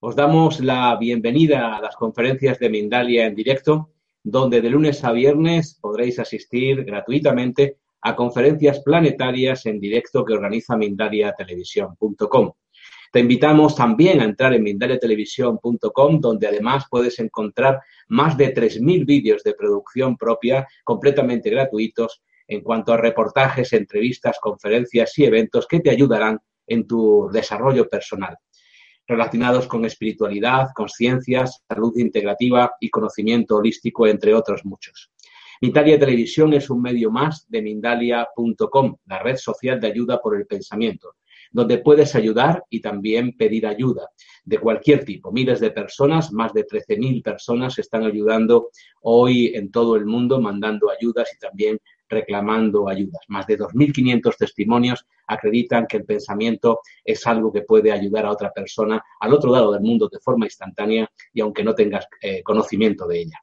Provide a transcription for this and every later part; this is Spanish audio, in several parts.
Os damos la bienvenida a las conferencias de Mindalia en directo, donde de lunes a viernes podréis asistir gratuitamente a conferencias planetarias en directo que organiza mindaliatelevisión.com. Te invitamos también a entrar en mindaliatelevisión.com, donde además puedes encontrar más de 3.000 vídeos de producción propia completamente gratuitos en cuanto a reportajes, entrevistas, conferencias y eventos que te ayudarán en tu desarrollo personal relacionados con espiritualidad, conciencias, salud integrativa y conocimiento holístico, entre otros muchos. Mindalia Televisión es un medio más de Mindalia.com, la red social de ayuda por el pensamiento, donde puedes ayudar y también pedir ayuda de cualquier tipo. Miles de personas, más de 13.000 personas están ayudando hoy en todo el mundo, mandando ayudas y también reclamando ayudas. Más de 2.500 testimonios acreditan que el pensamiento es algo que puede ayudar a otra persona al otro lado del mundo de forma instantánea y aunque no tengas eh, conocimiento de ella.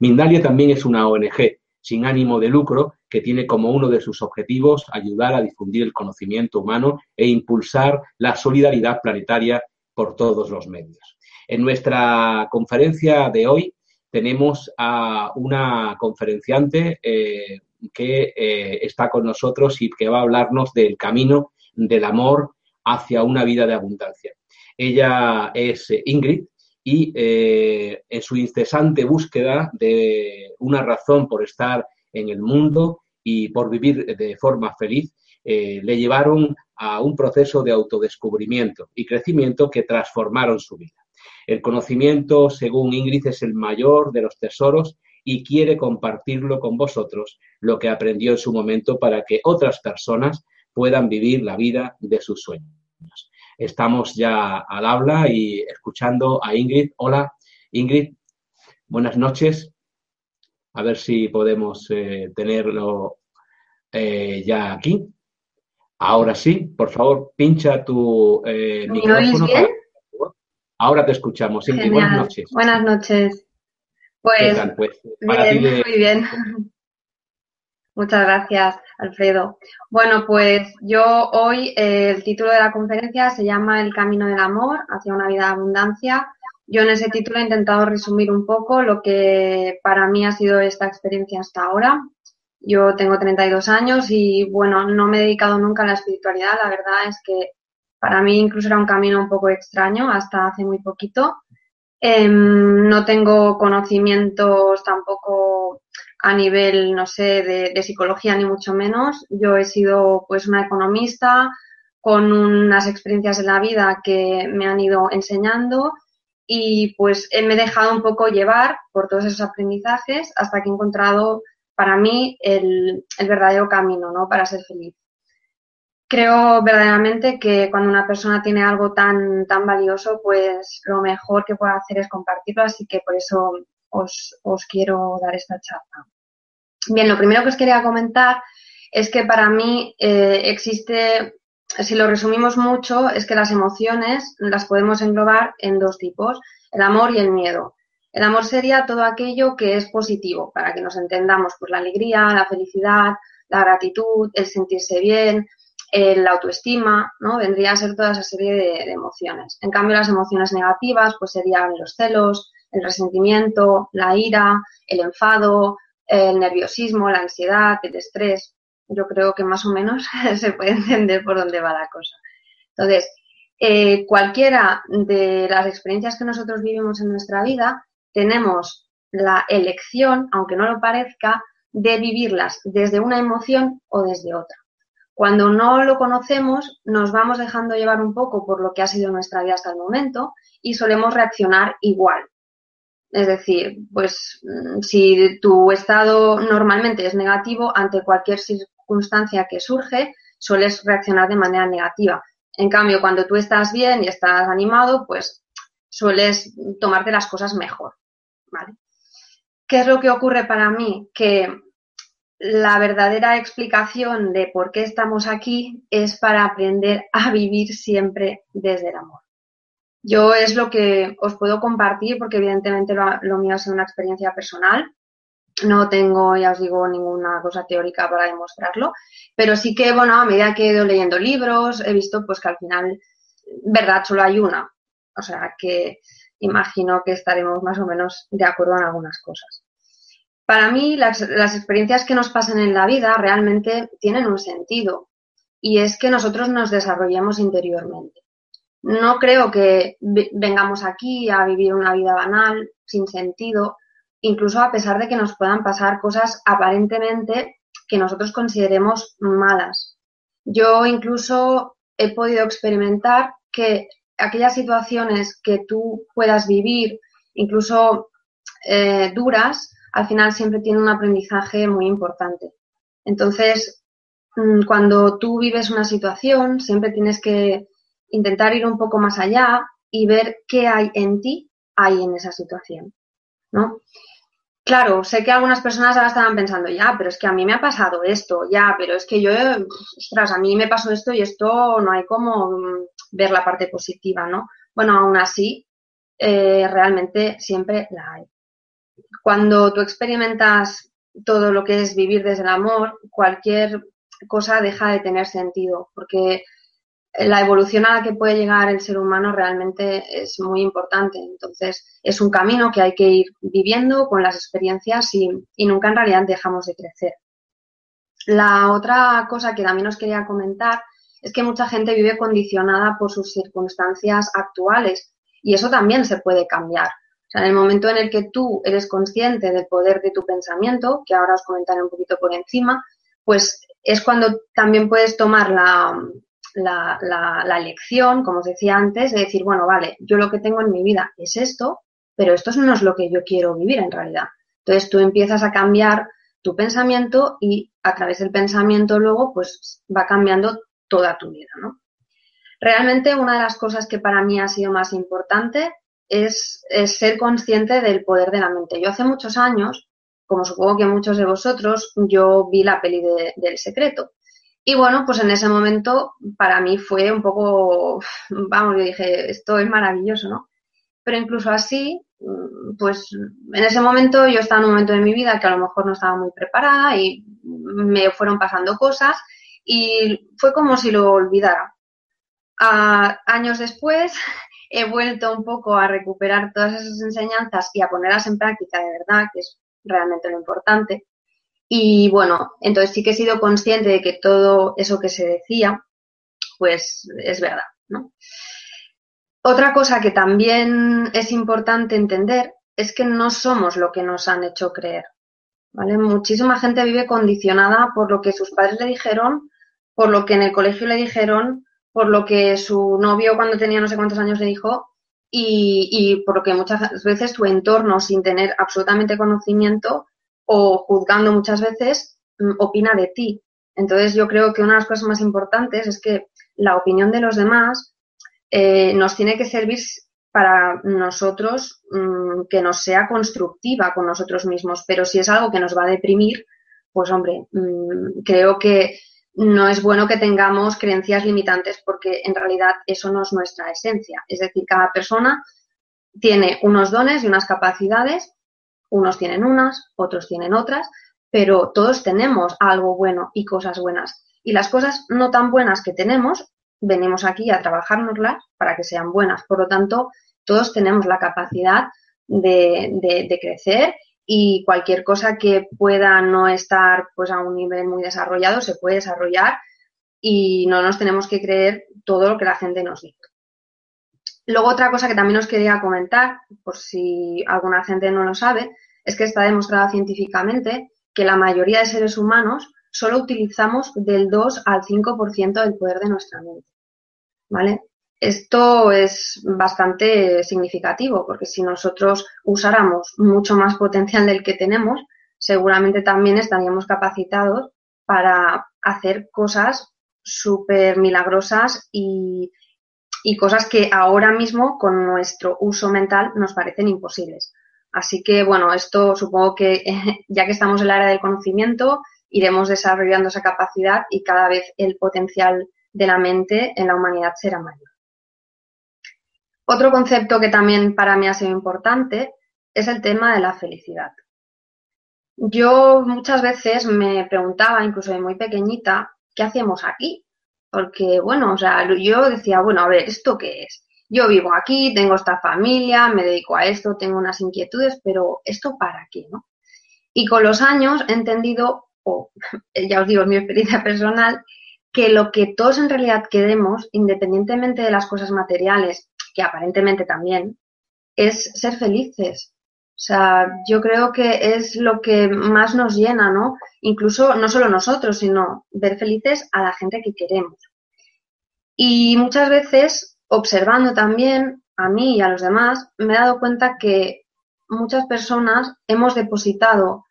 Mindalia también es una ONG sin ánimo de lucro que tiene como uno de sus objetivos ayudar a difundir el conocimiento humano e impulsar la solidaridad planetaria por todos los medios. En nuestra conferencia de hoy tenemos a una conferenciante eh, que eh, está con nosotros y que va a hablarnos del camino del amor hacia una vida de abundancia. Ella es eh, Ingrid y eh, en su incesante búsqueda de una razón por estar en el mundo y por vivir de forma feliz, le llevaron a un proceso de autodescubrimiento y crecimiento que transformaron su vida. El conocimiento, según Ingrid, es el mayor de los tesoros y quiere compartirlo con vosotros, lo que aprendió en su momento para que otras personas puedan vivir la vida de sus sueños. Estamos ya al habla y escuchando a Ingrid. Hola, Ingrid, buenas noches. A ver si podemos eh, tenerlo eh, ya aquí. Ahora sí, por favor, pincha tu eh, micrófono. Bien? Ahora te escuchamos. Ingrid, buenas noches. Buenas noches. Pues, pues bien, muy bien. Muchas gracias, Alfredo. Bueno, pues yo hoy eh, el título de la conferencia se llama El camino del amor hacia una vida de abundancia. Yo en ese título he intentado resumir un poco lo que para mí ha sido esta experiencia hasta ahora. Yo tengo 32 años y bueno, no me he dedicado nunca a la espiritualidad. La verdad es que para mí incluso era un camino un poco extraño hasta hace muy poquito. Em, no tengo conocimientos tampoco a nivel, no sé, de, psicología ni mucho menos. Yo he sido pues una economista con unas experiencias en la vida que me han ido enseñando y pues me he dejado un poco llevar por todos esos aprendizajes hasta que he encontrado para mí el, el verdadero camino, ¿no? Para ser feliz creo verdaderamente que cuando una persona tiene algo tan, tan valioso, pues lo mejor que puede hacer es compartirlo, así que por eso os, os quiero dar esta charla. Bien, lo primero que os quería comentar es que para mí eh, existe, si lo resumimos mucho, es que las emociones las podemos englobar en dos tipos, el amor y el miedo. El amor sería todo aquello que es positivo, para que nos entendamos, pues la alegría, la felicidad, la gratitud, el sentirse bien, la autoestima, ¿no? Vendría a ser toda esa serie de, emociones. En cambio, las emociones negativas, pues serían los celos, el resentimiento, la ira, el enfado, el nerviosismo, la ansiedad, el estrés. Yo creo que más o menos se puede entender por dónde va la cosa. Entonces, eh, cualquiera de las experiencias que nosotros vivimos en nuestra vida, tenemos la elección, aunque no lo parezca, de vivirlas desde una emoción o desde otra. Cuando no lo conocemos, nos vamos dejando llevar un poco por lo que ha sido nuestra vida hasta el momento y solemos reaccionar igual. Es decir, pues mm, si tu estado normalmente es negativo ante cualquier circunstancia que surge, sueles reaccionar de manera negativa. En cambio, cuando tú estás bien y estás animado, pues sueles tomarte las cosas mejor. ¿Qué es lo que ocurre para mí? Que la verdadera explicación de por qué estamos aquí es para aprender a vivir siempre desde el amor. Yo es lo que os puedo compartir porque evidentemente lo, mío es una experiencia personal. No tengo, ya os digo, ninguna cosa teórica para demostrarlo, pero sí que, bueno, a medida que he ido leyendo libros, he visto pues que al final, verdad, solo hay una. O sea que imagino que estaremos más o menos de acuerdo en algunas cosas. Para mí, las, experiencias que nos pasan en la vida realmente tienen un sentido y es que nosotros nos desarrollemos interiormente. No creo que vengamos aquí a vivir una vida banal, sin sentido, incluso a pesar de que nos puedan pasar cosas aparentemente que nosotros consideremos malas. Yo incluso he podido experimentar que aquellas situaciones que tú puedas vivir, incluso eh, duras, al final siempre tiene un aprendizaje muy importante. Entonces, mm, cuando tú vives una situación, siempre tienes que intentar ir un poco más allá y ver qué hay en ti, hay en esa situación, ¿no? Claro, sé que algunas personas ahora estaban pensando, ya, pero es que a mí me ha pasado esto, ya, pero es que yo, ostras, a mí me pasó esto y esto no hay como mm, ver la parte positiva, ¿no? Bueno, aún así, eh, realmente siempre la hay cuando tú experimentas todo lo que es vivir desde el amor, cualquier cosa deja de tener sentido, porque la evolución a la que puede llegar el ser humano realmente es muy importante. Entonces, es un camino que hay que ir viviendo con las experiencias y, nunca en realidad dejamos de crecer. La otra cosa que también os quería comentar es que mucha gente vive condicionada por sus circunstancias actuales y eso también se puede cambiar en el momento en el que tú eres consciente del poder de tu pensamiento, que ahora os comentaré un poquito por encima, pues es cuando también puedes tomar la, la, la, lección, como os decía antes, de decir, bueno, vale, yo lo que tengo en mi vida es esto, pero esto no es lo que yo quiero vivir en realidad. Entonces tú empiezas a cambiar tu pensamiento y a través del pensamiento luego pues va cambiando toda tu vida, ¿no? Realmente una de las cosas que para mí ha sido más importante es, ser consciente del poder de la mente. Yo hace muchos años, como supongo que muchos de vosotros, yo vi la peli de, del secreto. Y bueno, pues en ese momento para mí fue un poco, vamos, yo dije, esto es maravilloso, ¿no? Pero incluso así, pues en ese momento yo estaba en un momento de mi vida que a lo mejor no estaba muy preparada y me fueron pasando cosas y fue como si lo olvidara. A, años después he vuelto un poco a recuperar todas esas enseñanzas y a ponerlas en práctica de verdad, que es realmente lo importante. Y bueno, entonces sí que he sido consciente de que todo eso que se decía, pues es verdad. Otra cosa que también es importante entender es que no somos lo que nos han hecho creer. ¿vale? Muchísima gente vive condicionada por lo que sus padres le dijeron, por lo que en el colegio le dijeron, por lo que su novio cuando tenía no sé cuántos años le dijo y, por lo que muchas veces tu entorno, sin tener absolutamente conocimiento o juzgando muchas veces, mm, opina de ti. Entonces yo creo que una de las cosas más importantes es que la opinión de los demás eh, nos tiene que servir para nosotros mm, que nos sea constructiva con nosotros mismos, pero si es algo que nos va a deprimir, pues hombre, mm, creo que no es bueno que tengamos creencias limitantes porque en realidad eso no es nuestra esencia. Es decir, cada persona tiene unos dones y unas capacidades, unos tienen unas, otros tienen otras, pero todos tenemos algo bueno y cosas buenas. Y las cosas no tan buenas que tenemos, venimos aquí a trabajárnoslas para que sean buenas. Por lo tanto, todos tenemos la capacidad de, de, de crecer y cualquier cosa que pueda no estar pues a un nivel muy desarrollado se puede desarrollar y no nos tenemos que creer todo lo que la gente nos dice. Luego otra cosa que también os quería comentar, por si alguna gente no lo sabe, es que está demostrado científicamente que la mayoría de seres humanos solo utilizamos del 2 al 5% del poder de nuestra mente. ¿Vale? Esto es bastante significativo porque si nosotros usáramos mucho más potencial del que tenemos, seguramente también estaríamos capacitados para hacer cosas súper milagrosas y, cosas que ahora mismo con nuestro uso mental nos parecen imposibles. Así que, bueno, esto supongo que ya que estamos en el área del conocimiento, iremos desarrollando esa capacidad y cada vez el potencial de la mente en la humanidad será mayor. Otro concepto que también para mí ha sido importante es el tema de la felicidad. Yo muchas veces me preguntaba, incluso de muy pequeñita, ¿qué hacemos aquí? Porque, bueno, o sea, yo decía, bueno, a ver, ¿esto qué es? Yo vivo aquí, tengo esta familia, me dedico a esto, tengo unas inquietudes, pero ¿esto para qué, no? Y con los años he entendido, o ya os digo, es mi experiencia personal, que lo que todos en realidad queremos, independientemente de las cosas materiales, que aparentemente también, es ser felices. O sea, yo creo que es lo que más nos llena, ¿no? Incluso no solo nosotros, sino ver felices a la gente que queremos. Y muchas veces, observando también a mí y a los demás, me he dado cuenta que muchas personas hemos depositado,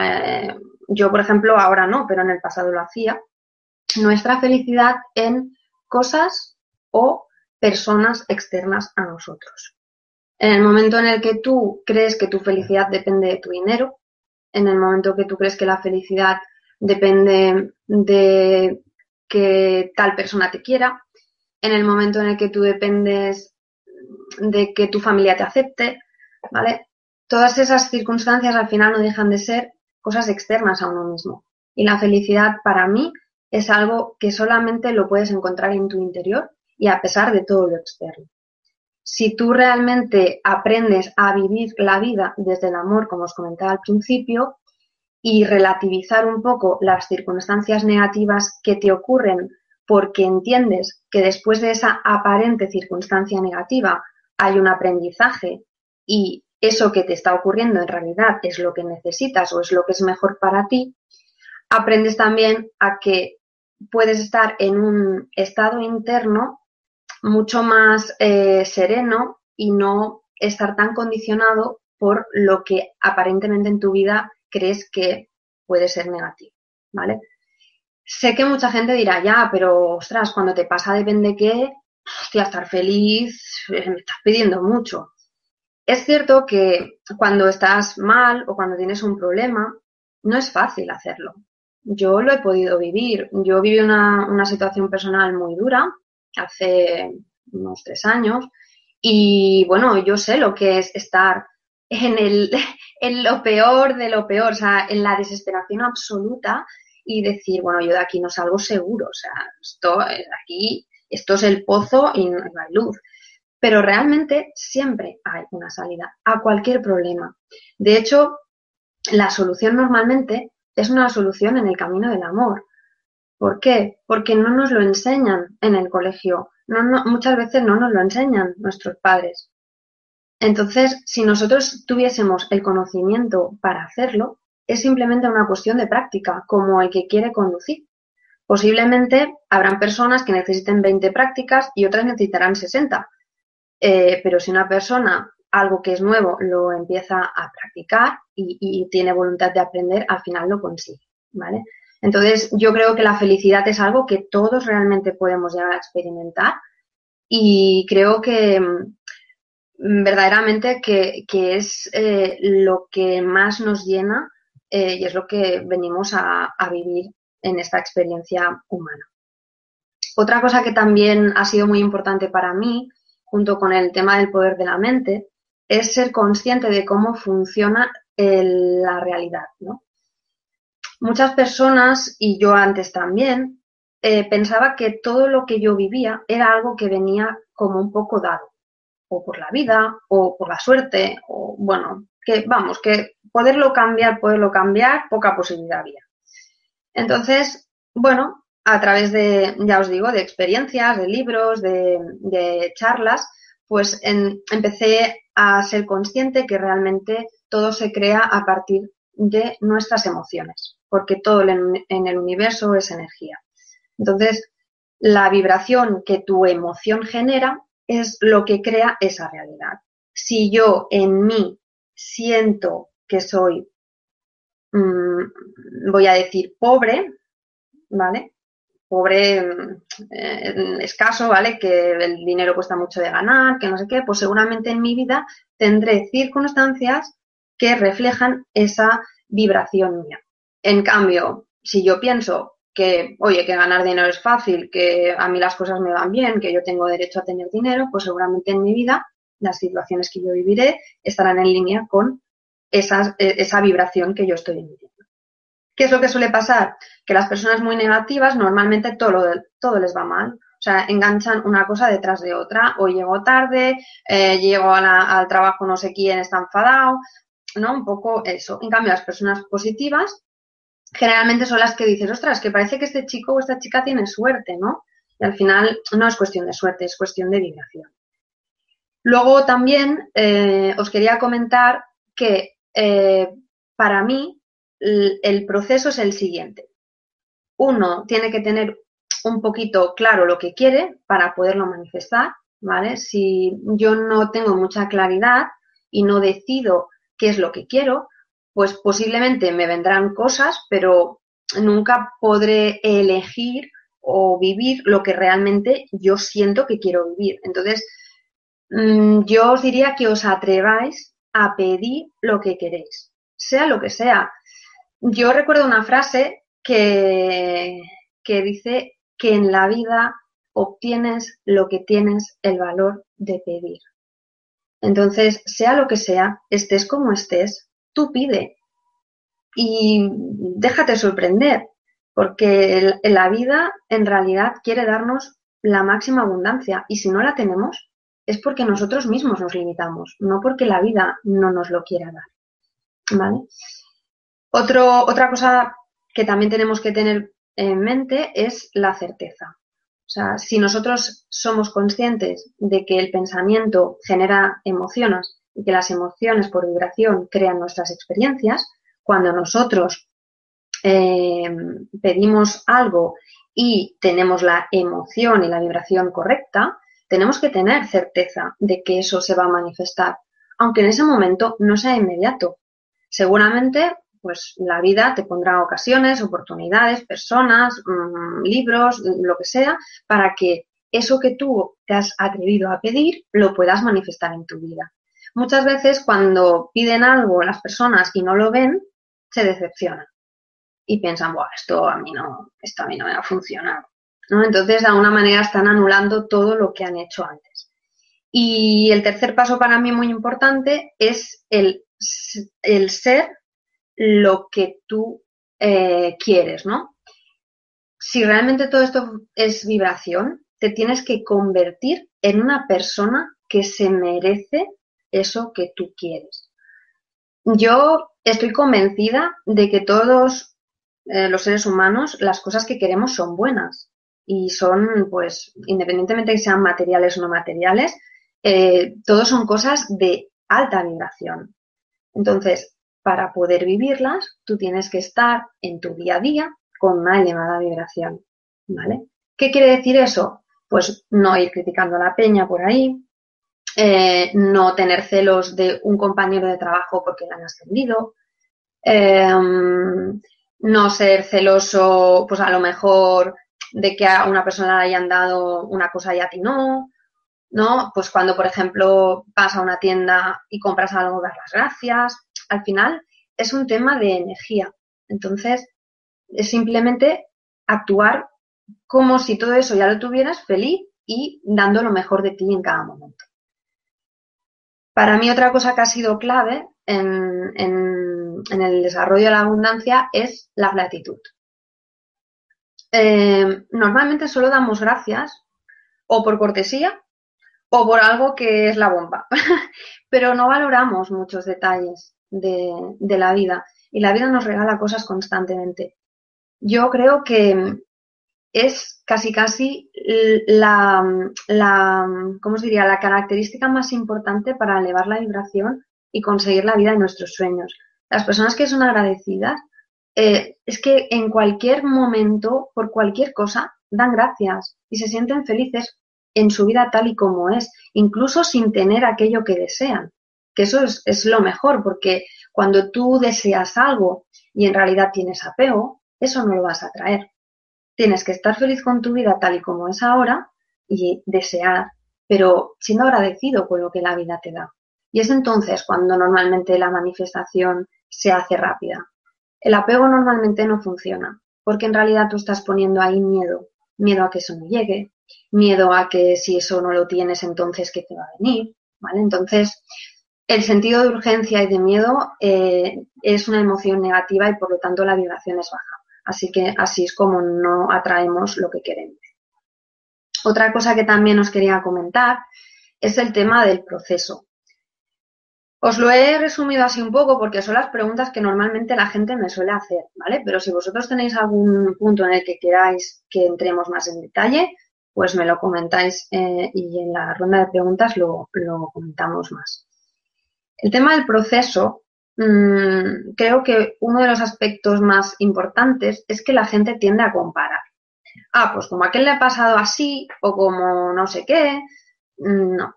eh, yo por ejemplo ahora no, pero en el pasado lo hacía, nuestra felicidad en cosas o personas externas a nosotros. En el momento en el que tú crees que tu felicidad depende de tu dinero, en el momento que tú crees que la felicidad depende de que tal persona te quiera, en el momento en el que tú dependes de que tu familia te acepte, ¿vale? Todas esas circunstancias al final no dejan de ser cosas externas a uno mismo. Y la felicidad para mí es algo que solamente lo puedes encontrar en tu interior y a pesar de todo lo externo. Si tú realmente aprendes a vivir la vida desde el amor, como os comentaba al principio, y relativizar un poco las circunstancias negativas que te ocurren porque entiendes que después de esa aparente circunstancia negativa hay un aprendizaje y eso que te está ocurriendo en realidad es lo que necesitas o es lo que es mejor para ti, aprendes también a que puedes estar en un estado interno mucho más eh, sereno y no estar tan condicionado por lo que aparentemente en tu vida crees que puede ser negativo, ¿vale? Sé que mucha gente dirá, ya, pero ostras, cuando te pasa depende qué, hostia, estar feliz, eh, me estás pidiendo mucho. Es cierto que cuando estás mal o cuando tienes un problema, no es fácil hacerlo. Yo lo he podido vivir. Yo viví una, una situación personal muy dura hace unos tres años y bueno, yo sé lo que es estar en, el, en lo peor de lo peor, o sea, en la desesperación absoluta y decir, bueno, yo de aquí no salgo seguro, o sea, esto aquí, esto es el pozo y no hay luz. Pero realmente siempre hay una salida a cualquier problema. De hecho, la solución normalmente es una solución en el camino del amor. ¿Por qué? Porque no nos lo enseñan en el colegio. Muchas veces no nos lo enseñan nuestros padres. Entonces, si nosotros tuviésemos el conocimiento para hacerlo, es simplemente una cuestión de práctica, como el que quiere conducir. Posiblemente habrán personas que necesiten 20 prácticas y otras necesitarán 60. Eh, pero si una persona algo que es nuevo lo empieza a practicar y, tiene voluntad de aprender, al final lo consigue, ¿vale? Entonces, yo creo que la felicidad es algo que todos realmente podemos llegar a experimentar y creo que mm, verdaderamente que, es eh, lo que más nos llena eh, y es lo que venimos a, a vivir en esta experiencia humana. Otra cosa que también ha sido muy importante para mí, junto con el tema del poder de la mente, es ser consciente de cómo funciona la realidad, ¿no? Muchas personas, y yo antes también, eh, pensaba que todo lo que yo vivía era algo que venía como un poco dado, o por la vida, o por la suerte, o bueno, que vamos, que poderlo cambiar, poderlo cambiar, poca posibilidad había. Entonces, bueno, a través de, ya os digo, de experiencias, de libros, de, charlas, pues empecé a ser consciente que realmente todo se crea a partir de nuestras emociones, porque todo en el universo es energía. Entonces, la vibración que tu emoción genera es lo que crea esa realidad. Si yo en mí siento que soy, mm, voy a decir, pobre, ¿vale? Pobre, mm, escaso, ¿vale? Que el dinero cuesta mucho de ganar, que no sé qué, pues seguramente en mi vida tendré circunstancias que reflejan esa vibración mía. En cambio, si yo pienso que, oye, que ganar dinero es fácil, que a mí las cosas me van bien, que yo tengo derecho a tener dinero, pues seguramente en mi vida las situaciones que yo viviré estarán en línea con esa, esa vibración que yo estoy emitiendo. ¿Qué es lo que suele pasar? Que las personas muy negativas normalmente todo, todo les va mal. O sea, enganchan una cosa detrás de otra. Hoy llego tarde, eh, llego al trabajo no sé quién está enfadado, ¿no? Un poco eso. En cambio, las personas positivas generalmente son las que dices, ostras, que parece que este chico o esta chica tiene suerte, ¿no? Y al final no es cuestión de suerte, es cuestión de vibración. Luego también eh, os quería comentar que eh, para mí el proceso es el siguiente. Uno tiene que tener un poquito claro lo que quiere para poderlo manifestar, ¿vale? Si yo no tengo mucha claridad y no decido qué es lo que quiero, pues posiblemente me vendrán cosas, pero nunca podré elegir o vivir lo que realmente yo siento que quiero vivir. Entonces, mm, yo os diría que os atreváis a pedir lo que queréis, sea lo que sea. Yo recuerdo una frase que, que dice que en la vida obtienes lo que tienes el valor de pedir. Entonces, sea lo que sea, estés como estés, tú pide y déjate sorprender, porque la vida en realidad quiere darnos la máxima abundancia y si no la tenemos es porque nosotros mismos nos limitamos, no porque la vida no nos lo quiera dar. ¿Vale? Otra cosa que también tenemos que tener en mente es la certeza. O sea, si nosotros somos conscientes de que el pensamiento genera emociones y que las emociones por vibración crean nuestras experiencias, cuando nosotros eh, pedimos algo y tenemos la emoción y la vibración correcta, tenemos que tener certeza de que eso se va a manifestar, aunque en ese momento no sea inmediato. Seguramente, pues la vida te pondrá ocasiones, oportunidades, personas, mm, libros, lo que sea, para que eso que tú te has atrevido a pedir lo puedas manifestar en tu vida. Muchas veces cuando piden algo las personas y no lo ven, se decepcionan y piensan, Buah, esto a mí no, esto a mí no me ha funcionado. Entonces, de alguna manera están anulando todo lo que han hecho antes. Y el tercer paso para mí muy importante es el, el ser lo que tú eh, quieres, ¿no? Si realmente todo esto es vibración, te tienes que convertir en una persona que se merece eso que tú quieres. Yo estoy convencida de que todos eh, los seres humanos las cosas que queremos son buenas y son, pues, independientemente de que sean materiales o no materiales, eh, todos son cosas de alta vibración. Entonces, para poder vivirlas, tú tienes que estar en tu día a día con una elevada vibración, ¿vale? ¿Qué quiere decir eso? Pues no ir criticando la peña por ahí, eh, no tener celos de un compañero de trabajo porque le han ascendido, em, no ser celoso, pues a lo mejor de que a una persona le hayan dado una cosa y a ti no, ¿no? Pues cuando, por ejemplo, vas a una tienda y compras algo, dar las gracias. Al final es un tema de energía. Entonces, es simplemente actuar como si todo eso ya lo tuvieras feliz y dando lo mejor de ti en cada momento. Para mí otra cosa que ha sido clave en, el desarrollo de la abundancia es la gratitud. Eh, normalmente solo damos gracias o por cortesía o por algo que es la bomba, pero no valoramos muchos detalles de, de la vida y la vida nos regala cosas constantemente. Yo creo que es casi casi la, la, ¿cómo diría? La característica más importante para elevar la vibración y conseguir la vida de nuestros sueños. Las personas que son agradecidas eh, es que en cualquier momento, por cualquier cosa, dan gracias y se sienten felices en su vida tal y como es, incluso sin tener aquello que desean. Que eso es, es lo mejor, porque cuando tú deseas algo y en realidad tienes apego, eso no lo vas a traer. Tienes que estar feliz con tu vida tal y como es ahora y desear, pero siendo agradecido con lo que la vida te da. Y es entonces cuando normalmente la manifestación se hace rápida. El apego normalmente no funciona, porque en realidad tú estás poniendo ahí miedo, miedo a que eso no llegue, miedo a que si eso no lo tienes, entonces qué te va a venir, ¿vale? Entonces, el sentido de urgencia y de miedo eh, es una emoción negativa y por lo tanto la vibración es baja. Así que así es como no atraemos lo que queremos. Otra cosa que también os quería comentar es el tema del proceso. Os lo he resumido así un poco porque son las preguntas que normalmente la gente me suele hacer, ¿vale? Pero si vosotros tenéis algún punto en el que queráis que entremos más en detalle, pues me lo comentáis eh, y en la ronda de preguntas lo, comentamos más. El tema del proceso, mm, creo que uno de los aspectos más importantes es que la gente tiende a comparar. Ah, pues como aquel le ha pasado así o como no sé qué. Mm, no,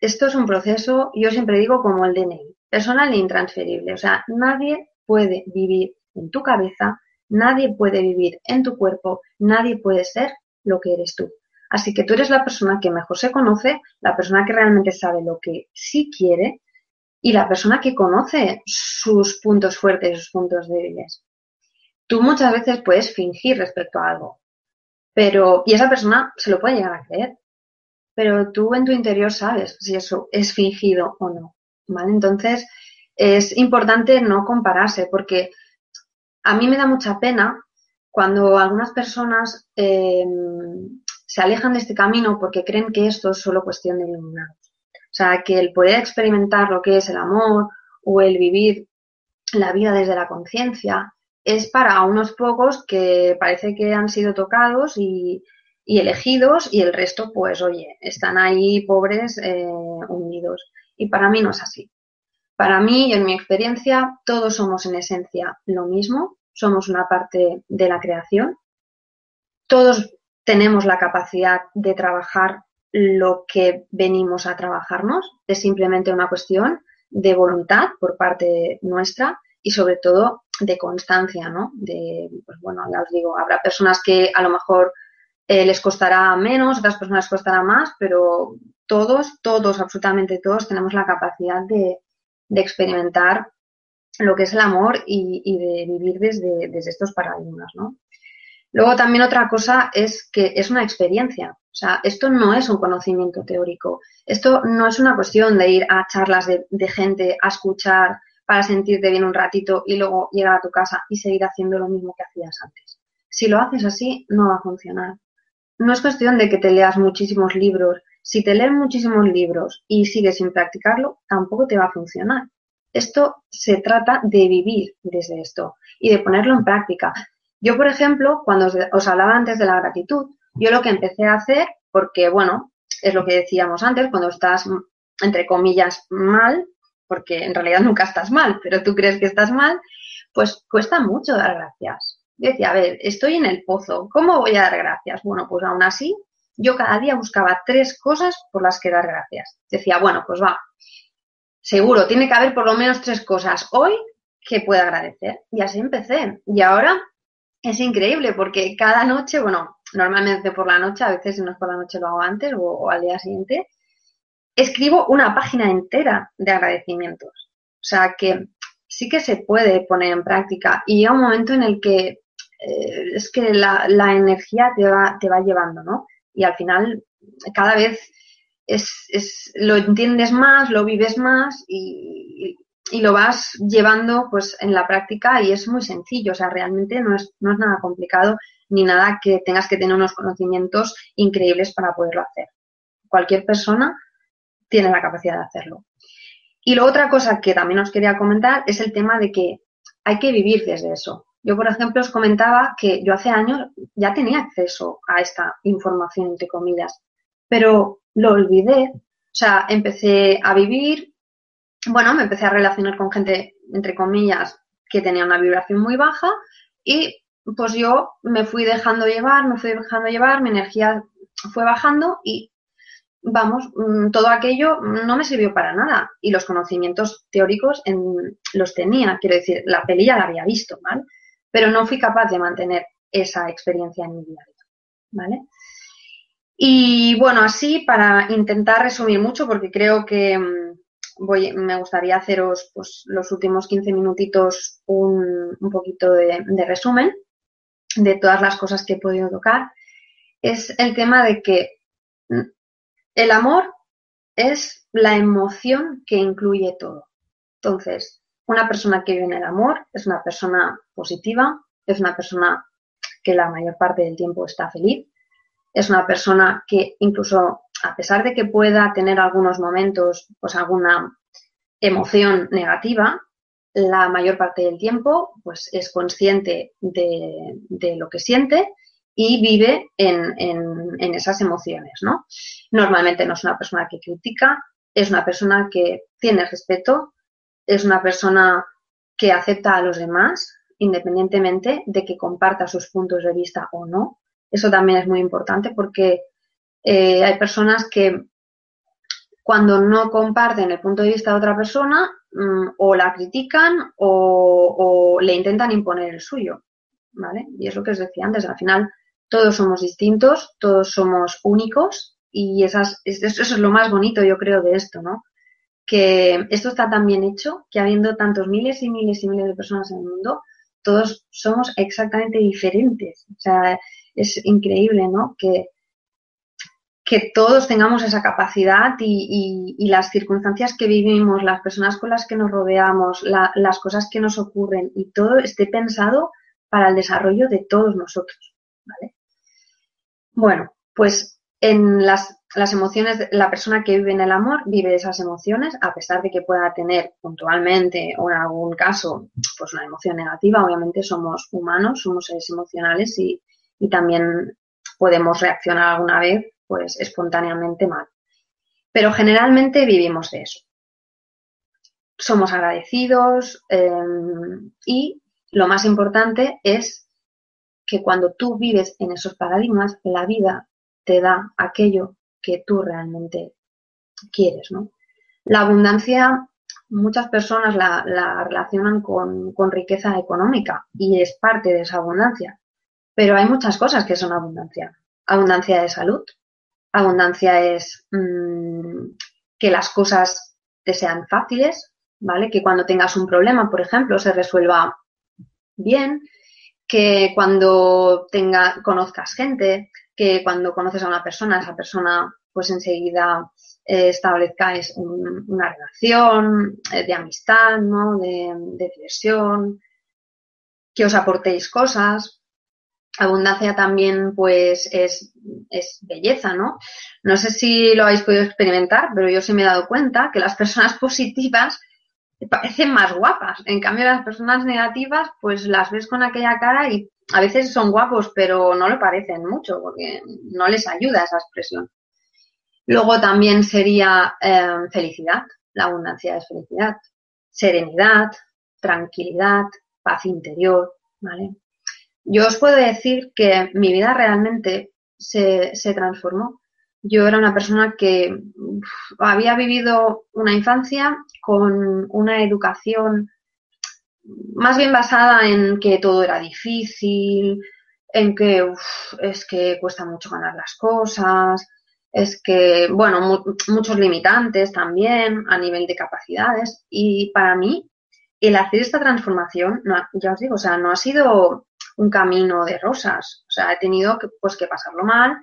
esto es un proceso, yo siempre digo como el DNI, personal e intransferible. O sea, nadie puede vivir en tu cabeza, nadie puede vivir en tu cuerpo, nadie puede ser lo que eres tú. Así que tú eres la persona que mejor se conoce, la persona que realmente sabe lo que sí quiere y la persona que conoce sus puntos fuertes, sus puntos débiles. Tú muchas veces puedes fingir respecto a algo, pero y esa persona se lo puede llegar a creer, pero tú en tu interior sabes si eso es fingido o no, ¿vale? Entonces, es importante no compararse porque a mí me da mucha pena cuando algunas personas em, se alejan de este camino porque creen que esto es solo cuestión de iluminados. O sea, que el poder experimentar lo que es el amor o el vivir la vida desde la conciencia es para unos pocos que parece que han sido tocados y, elegidos y el resto, pues oye, están ahí pobres, eh, unidos. Y para mí no es así. Para mí y en mi experiencia, todos somos en esencia lo mismo, somos una parte de la creación, todos tenemos la capacidad de trabajar lo que venimos a trabajarnos, es simplemente una cuestión de voluntad por parte nuestra y sobre todo de constancia, ¿no? De, pues bueno, ya os digo, habrá personas que a lo mejor eh, les costará menos, otras personas les costará más, pero todos, todos, absolutamente todos tenemos la capacidad de, experimentar lo que es el amor y, de vivir desde, desde, estos paradigmas, ¿no? Luego también otra cosa es que es una experiencia. O sea, esto no es un conocimiento teórico. Esto no es una cuestión de ir a charlas de, gente, a escuchar para sentirte bien un ratito y luego llegar a tu casa y seguir haciendo lo mismo que hacías antes. Si lo haces así, no va a funcionar no es cuestión de que te leas muchísimos libros. Si te lees muchísimos libros y sigues sin practicarlo, tampoco te va a funcionar. Esto se trata de vivir desde esto y de ponerlo en práctica. Yo, por ejemplo, cuando os, hablaba antes de la gratitud, yo lo que empecé a hacer, porque bueno, es lo que decíamos antes, cuando estás, entre comillas, mal, porque en realidad nunca estás mal, pero tú crees que estás mal, pues cuesta mucho dar gracias decía, a ver, estoy en el pozo, ¿cómo voy a dar gracias? Bueno, pues aún así, yo cada día buscaba tres cosas por las que dar gracias. Decía, bueno, pues va, seguro, tiene que haber por lo menos tres cosas hoy que pueda agradecer. Y así empecé. Y ahora es increíble porque cada noche, bueno, normalmente por la noche, a veces no es por la noche lo hago antes o, al día siguiente, escribo una página entera de agradecimientos. O sea que sí que se puede poner en práctica y llega un momento en el que eh, es que la, energía te va, te va llevando, ¿no? Y al final cada vez es, es, lo entiendes más, lo vives más y, y, lo vas llevando pues en la práctica y es muy sencillo, o sea, realmente no es, no es nada complicado ni nada que tengas que tener unos conocimientos increíbles para poderlo hacer. Cualquier persona tiene la capacidad de hacerlo. Y luego otra cosa que también os quería comentar es el tema de que hay que vivir desde eso. Yo, por ejemplo, os comentaba que yo hace años ya tenía acceso a esta información, entre comillas, pero lo olvidé. O sea, empecé a vivir, bueno, me empecé a relacionar con gente, entre comillas, que tenía una vibración muy baja y pues yo me fui dejando llevar, me fui dejando llevar, mi energía fue bajando y vamos, mm, todo aquello no me sirvió para nada y los conocimientos teóricos los tenía, quiero decir, la peli ya la había visto, ¿vale? Pero no fui capaz de mantener esa experiencia en mi diario, ¿vale? Y bueno, así para intentar resumir mucho, porque creo que mm, me gustaría haceros pues, los últimos 15 minutitos un, un poquito de, de resumen de todas las cosas que he podido tocar, es el tema de que mm, el amor es la emoción que incluye todo. Entonces, una persona que vive en el amor es una persona positiva, es una persona que la mayor parte del tiempo está feliz, es una persona que incluso a pesar de que pueda tener algunos momentos, pues alguna emoción negativa, la mayor parte del tiempo pues es consciente de, lo que siente y vive en, en, esas emociones, ¿no? Normalmente no es una persona que critica, es una persona que tiene respeto, es una persona que acepta a los demás independientemente de que comparta sus puntos de vista o no. Eso también es muy importante porque eh, hay personas que cuando no comparten el punto de vista de otra persona mm, o la critican o, le intentan imponer el suyo, ¿vale? Y es lo que os decía antes, al final todos somos distintos, todos somos únicos y eso es lo más bonito yo creo de esto, ¿no? Que esto está tan bien hecho que habiendo tantos miles y miles y miles de personas en el mundo, todos somos exactamente diferentes. O sea, es increíble, ¿no? Que, que todos tengamos esa capacidad y, las circunstancias que vivimos, las personas con las que nos rodeamos, las cosas que nos ocurren y todo esté pensado para el desarrollo de todos nosotros. ¿vale? Bueno, pues en las, las emociones, la persona que vive en el amor vive esas emociones, a pesar de que pueda tener puntualmente o en algún caso pues una emoción negativa, obviamente somos humanos, somos seres emocionales y, y también podemos reaccionar alguna vez pues espontáneamente mal. Pero generalmente vivimos de eso. Somos agradecidos em, y lo más importante es que cuando tú vives en esos paradigmas, la vida te da aquello que tú realmente quieres, ¿no? La abundancia, muchas personas la, relacionan con, con, riqueza económica y es parte de esa abundancia. Pero hay muchas cosas que son abundancia. Abundancia de salud, Abundancia es mm, que las cosas te sean fáciles, ¿vale? Que cuando tengas un problema, por ejemplo, se resuelva bien, que cuando conozcas gente, que cuando conoces a una persona, esa persona pues enseguida eh, una relación eh, de amistad, ¿no? De, de que os aportéis cosas, abundancia también pues es, belleza, ¿no? No sé si lo habéis podido experimentar, pero yo sí me he dado cuenta que las personas positivas parecen más guapas. En cambio, las personas negativas, pues las ves con aquella cara y a veces son guapos, pero no lo parecen mucho porque no les ayuda esa expresión. Luego también sería eh, felicidad. La abundancia es felicidad. Serenidad, tranquilidad, paz interior, ¿vale? Yo os puedo decir que mi vida realmente se, transformó. Yo era una persona que había vivido una infancia con una educación más bien basada en que todo era difícil, en que es que cuesta mucho ganar las cosas, es que, bueno, muchos limitantes también a nivel de capacidades. Y para mí, el hacer esta transformación, ya os digo, o sea, no ha sido un camino de rosas. O sea, he tenido que, pues, que pasarlo mal,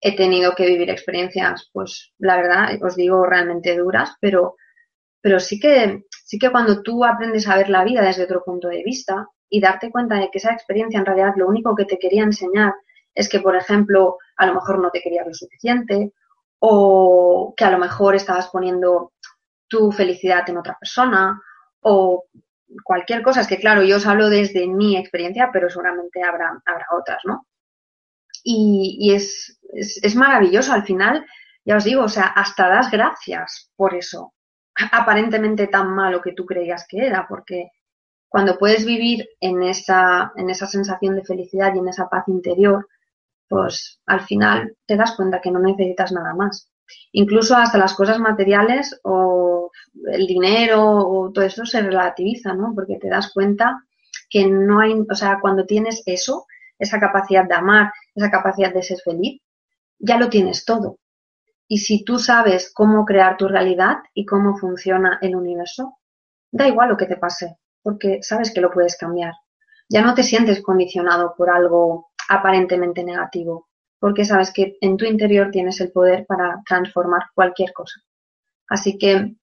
he tenido que vivir experiencias, pues, la verdad, os digo, realmente duras, pero, pero sí que, sí que cuando tú aprendes a ver la vida desde otro punto de vista y darte cuenta de que esa experiencia en realidad lo único que te quería enseñar es que, por ejemplo, a lo mejor no te querías lo suficiente o que a lo mejor estabas poniendo tu felicidad en otra persona o cualquier cosa. Es que, claro, yo os hablo desde mi experiencia, pero seguramente habrá, habrá otras, ¿no? Y, es, es, maravilloso al final, ya os digo, o sea, hasta das gracias por eso. aparentemente tan malo que tú creías que era, porque cuando puedes vivir en esa, en esa sensación de felicidad y en esa paz interior, pues al final te das cuenta que no necesitas nada más. Incluso hasta las cosas materiales o el dinero o todo eso se relativiza, ¿no? Porque te das cuenta que no hay, o sea, cuando tienes eso, esa capacidad de amar, esa capacidad de ser feliz, ya lo tienes todo. Y si tú sabes cómo crear tu realidad y cómo funciona el universo, da igual lo que te pase, porque sabes que lo puedes cambiar. Ya no te sientes condicionado por algo aparentemente negativo, porque sabes que en tu interior tienes el poder para transformar cualquier cosa. Así que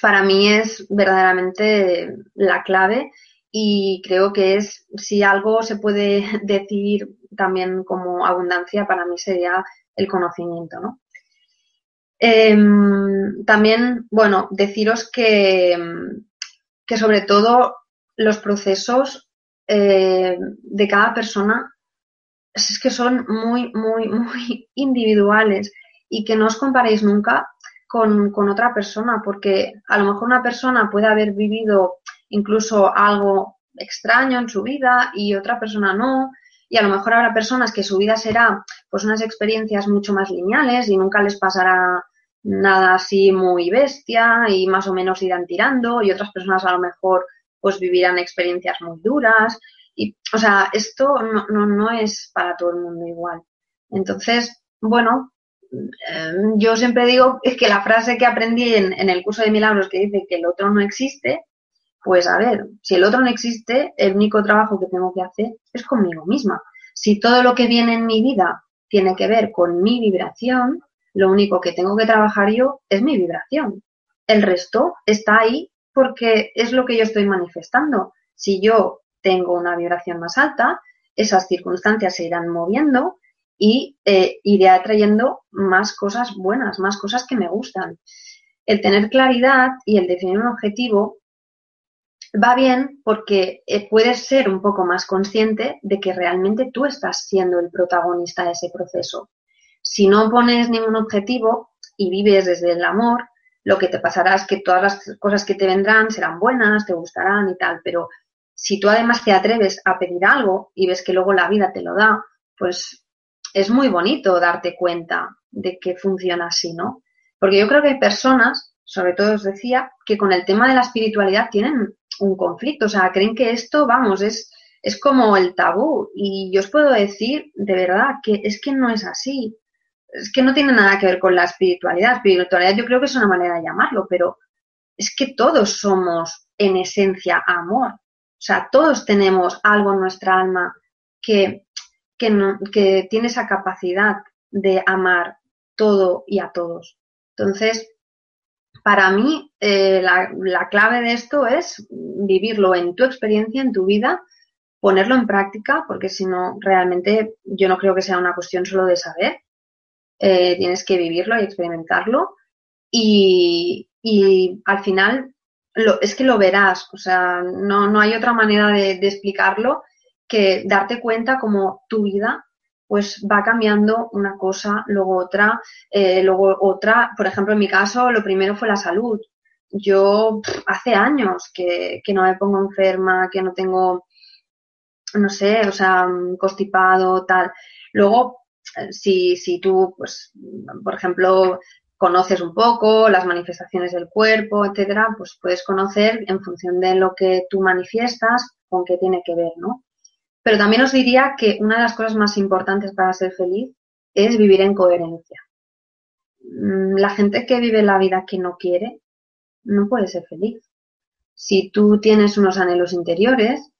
para mí es verdaderamente la clave y creo que es, si algo se puede decir también como abundancia, para mí sería el conocimiento, ¿no? Em, también, bueno, deciros que, que sobre todo los procesos eh, de cada persona es que son muy, muy, muy individuales y que no os comparéis nunca con, con, otra persona, porque a lo mejor una persona puede haber vivido incluso algo extraño en su vida y otra persona no, y a lo mejor habrá personas que su vida será pues unas experiencias mucho más lineales y nunca les pasará nada así muy bestia y más o menos irán tirando y otras personas a lo mejor pues vivirán experiencias muy duras y o sea esto no, no, no es para todo el mundo igual entonces bueno em, yo siempre digo que la frase que aprendí en, en el curso de milagros que dice que el otro no existe pues a ver, si el otro no existe, el único trabajo que tengo que hacer es conmigo misma. Si todo lo que viene en mi vida tiene que ver con mi vibración, lo único que tengo que trabajar yo es mi vibración. El resto está ahí porque es lo que yo estoy manifestando. Si yo tengo una vibración más alta, esas circunstancias se irán moviendo y eh, iré atrayendo más cosas buenas, más cosas que me gustan. El tener claridad y el definir un objetivo va bien porque eh, puedes ser un poco más consciente de que realmente tú estás siendo el protagonista de ese proceso. Si no pones ningún objetivo y vives desde el amor, lo que te pasará es que todas las cosas que te vendrán serán buenas, te gustarán y tal, pero si tú además te atreves a pedir algo y ves que luego la vida te lo da, pues es muy bonito darte cuenta de que funciona así, ¿no? Porque yo creo que hay personas, sobre todo os decía, que con el tema de la espiritualidad tienen un conflicto. O sea, creen que esto, vamos, es, es como el tabú. Y yo os puedo decir, de verdad, que es que no es así. Es que no tiene nada que ver con la espiritualidad. Espiritualidad yo creo que es una manera de llamarlo, pero es que todos somos en esencia amor. O sea, todos tenemos algo en nuestra alma que, que, que tiene esa capacidad de amar todo y a todos. Entonces, para mí, eh, la, clave de esto es vivirlo en tu experiencia, en tu vida, ponerlo en práctica, porque si no, realmente yo no creo que sea una cuestión solo de saber. Eh, tienes que vivirlo y experimentarlo. Y, al final, lo, es que lo verás. O sea, no, no hay otra manera de, explicarlo que darte cuenta como tu vida pues va cambiando una cosa, luego otra, eh, luego otra. Por ejemplo, en mi caso, lo primero fue la salud. Yo hace años que, que no me pongo enferma, que no tengo, no sé, o sea, constipado, tal. Luego, eh, si, si tú, pues, por ejemplo, conoces un poco las manifestaciones del cuerpo, etcétera, pues puedes conocer en función de lo que tú manifiestas con qué tiene que ver, ¿no? Pero también os diría que una de las cosas más importantes para ser feliz es vivir en coherencia. Mm, la gente que vive la vida que no quiere no puede ser feliz. Si tú tienes unos anhelos interiores,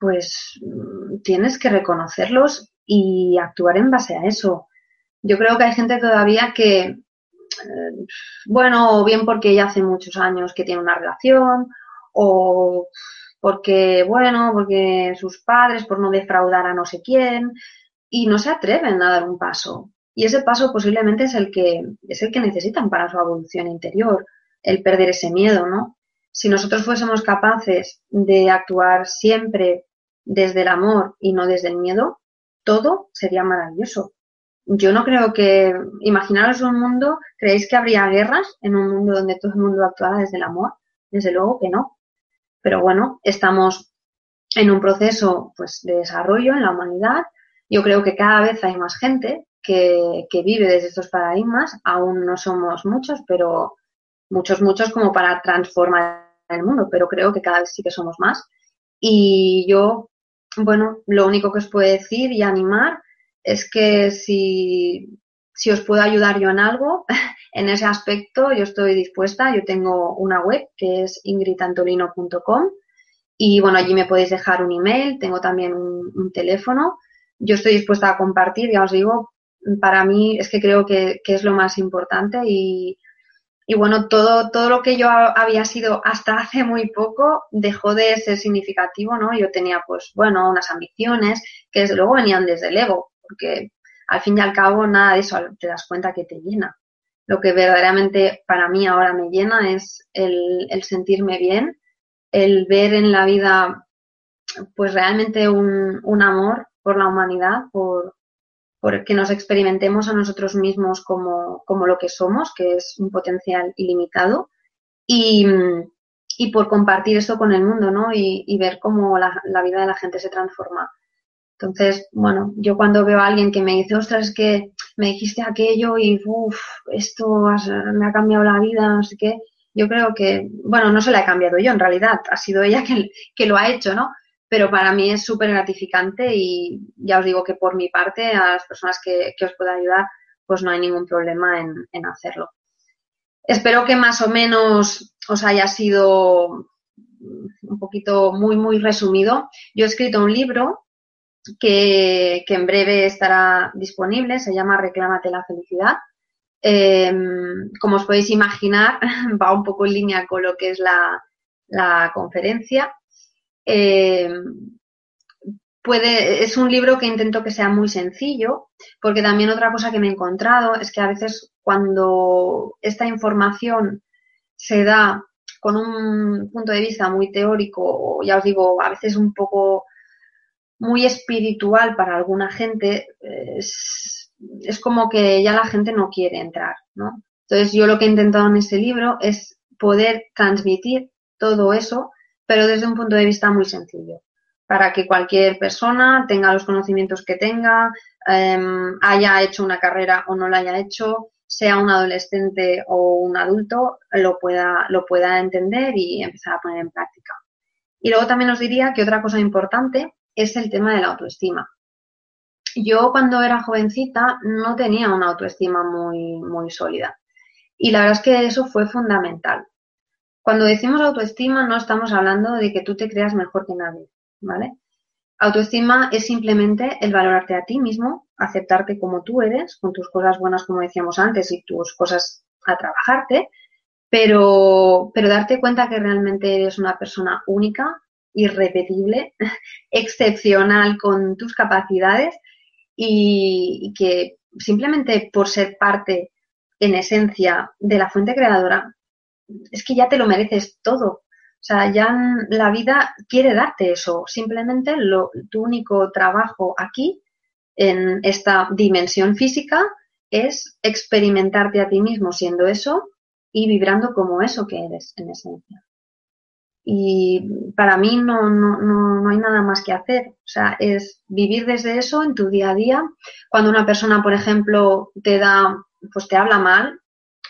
pues mm, tienes que reconocerlos y actuar en base a eso. Yo creo que hay gente todavía que, eh, bueno, o bien porque ya hace muchos años que tiene una relación, o porque, bueno, porque sus padres, por no defraudar a no sé quién, y no se atreven a dar un paso. Y ese paso posiblemente es el que, es el que necesitan para su evolución interior, el perder ese miedo, ¿no? Si nosotros fuésemos capaces de actuar siempre desde el amor y no desde el miedo, todo sería maravilloso. Yo no creo que, imaginaros un mundo, ¿creéis que habría guerras en un mundo donde todo el mundo actuara desde el amor? Desde luego que no. Pero bueno, estamos en un proceso pues, de desarrollo en la humanidad. Yo creo que cada vez hay más gente que, que vive desde estos paradigmas. Aún no somos muchos, pero muchos, muchos como para transformar el mundo, pero creo que cada vez sí que somos más. Y yo, bueno, lo único que os puedo decir y animar es que si, si os puedo ayudar yo en algo, en ese aspecto yo estoy dispuesta. Yo tengo una web que es ingridantolino.com y bueno, allí me podéis dejar un email, tengo también un, teléfono. Yo estoy dispuesta a compartir, ya os digo, para mí es que creo que, que es lo más importante y, y bueno, todo, todo lo que yo había sido hasta hace muy poco dejó de ser significativo, ¿no? Yo tenía, pues, bueno, unas ambiciones que desde luego venían desde el ego, porque al fin y al cabo nada de eso te das cuenta que te llena. Lo que verdaderamente para mí ahora me llena es el, sentirme bien, el ver en la vida pues realmente un, amor por la humanidad, por, por que nos experimentemos a nosotros mismos como, como, lo que somos, que es un potencial ilimitado, y, y por compartir eso con el mundo, ¿no? Y, ver cómo la, vida de la gente se transforma. Entonces, bueno, yo cuando veo a alguien que me dice, ostras, es que me dijiste aquello y, uff, esto me ha cambiado la vida, sé qué, yo creo que, bueno, no se la he cambiado yo en realidad, ha sido ella que, que lo ha hecho, ¿no? Pero para mí es súper gratificante y ya os digo que por mi parte, a las personas que, que os pueda ayudar, pues no hay ningún problema en, en hacerlo. Espero que más o menos os haya sido un poquito muy, muy resumido. Yo he escrito un libro que, en breve estará disponible, se llama Reclámate la felicidad. Eh, como os podéis imaginar, va un poco en línea con lo que es la, la conferencia. Puede, es un libro que intento que sea muy sencillo, porque también otra cosa que me he encontrado es que a veces cuando esta información se da con un punto de vista muy teórico, ya os digo, a veces un poco muy espiritual para alguna gente, es, es, como que ya la gente no quiere entrar, ¿no? Entonces yo lo que he intentado en ese libro es poder transmitir todo eso, pero desde un punto de vista muy sencillo, para que cualquier persona tenga los conocimientos que tenga, eh, haya hecho una carrera o no la haya hecho, sea un adolescente o un adulto, lo pueda, lo pueda entender y empezar a poner en práctica. Y luego también os diría que otra cosa importante es el tema de la autoestima. Yo cuando era jovencita no tenía una autoestima muy, muy sólida. Y la verdad es que eso fue fundamental. Cuando decimos autoestima no estamos hablando de que tú te creas mejor que nadie, ¿vale? Autoestima es simplemente el valorarte a ti mismo, aceptarte como tú eres, con tus cosas buenas, como decíamos antes, y tus cosas a trabajarte, pero, pero darte cuenta que realmente eres una persona única, irrepetible, excepcional con tus capacidades y, que simplemente por ser parte en esencia de la fuente creadora, es que ya te lo mereces todo. O sea, ya la vida quiere darte eso. Simplemente lo, tu único trabajo aquí, en esta dimensión física, es experimentarte a ti mismo siendo eso y vibrando como eso que eres en esencia. Y para mí no, no, no, no, hay nada más que hacer. O sea, es vivir desde eso en tu día a día. Cuando una persona, por ejemplo, te da, pues te habla mal,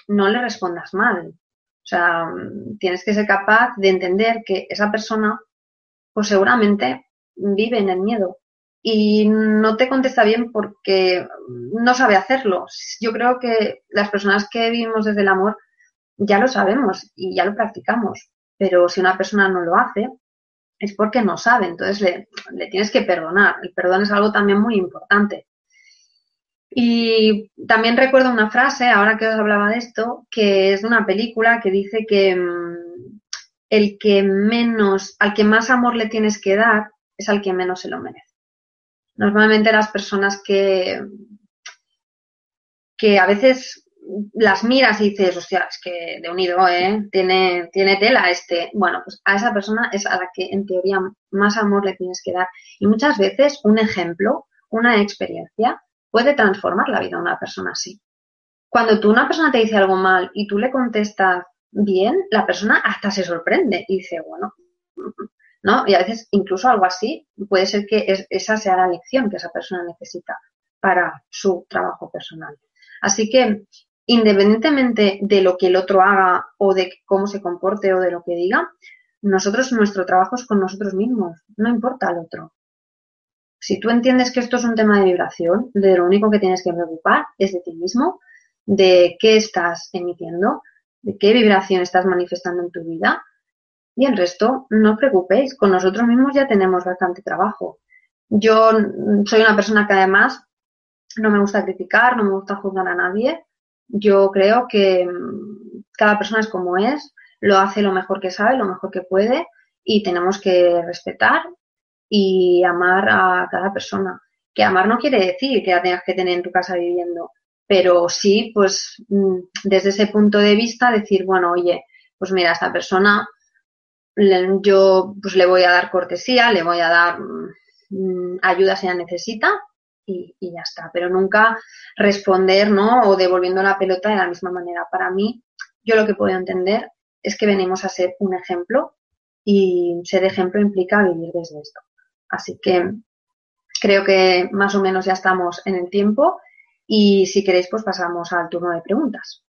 no le respondas mal. O sea, tienes que ser capaz de entender que esa persona, pues seguramente vive en el miedo y no te contesta bien porque no sabe hacerlo. Yo creo que las personas que vivimos desde el amor ya lo sabemos y ya lo practicamos pero si una persona no lo hace, es porque no sabe, entonces le, tienes que perdonar. El perdón es algo también muy importante. Y también recuerdo una frase, ahora que os hablaba de esto, que es de una película que dice que mm, el que menos, al que más amor le tienes que dar, es al que menos se lo merece. Normalmente las personas que, que a veces las miras y dices, hostia, es que de unido, ¿eh? Tiene, tiene tela este. Bueno, pues a esa persona es a la que en teoría más amor le tienes que dar. Y muchas veces un ejemplo, una experiencia, puede transformar la vida de una persona así. Cuando tú una persona te dice algo mal y tú le contestas bien, la persona hasta se sorprende y dice, bueno, ¿no? Y a veces incluso algo así puede ser que esa sea la lección que esa persona necesita para su trabajo personal. Así que independientemente de lo que el otro haga o de cómo se comporte o de lo que diga, nosotros nuestro trabajo es con nosotros mismos, no importa el otro. Si tú entiendes que esto es un tema de vibración, de lo único que tienes que preocupar es de ti mismo, de qué estás emitiendo, de qué vibración estás manifestando en tu vida y el resto, no os preocupéis, con nosotros mismos ya tenemos bastante trabajo. Yo soy una persona que además no me gusta criticar, no me gusta juzgar a nadie. Yo creo que mm, cada persona es como es, lo hace lo mejor que sabe, lo mejor que puede y tenemos que respetar y amar a cada persona. Que amar no quiere decir que la tengas que tener en tu casa viviendo, pero sí, pues mm, desde ese punto de vista decir, bueno, oye, pues mira, esta persona yo pues le voy a dar cortesía, le voy a dar mm, ayuda si la necesita y, ya está, pero nunca responder, ¿no? O devolviendo la pelota de la misma manera. Para mí, yo lo que puedo entender es que venimos a ser un ejemplo y ser ejemplo implica vivir desde esto. Así que creo que más o menos ya estamos en el tiempo y si queréis pues pasamos al turno de preguntas.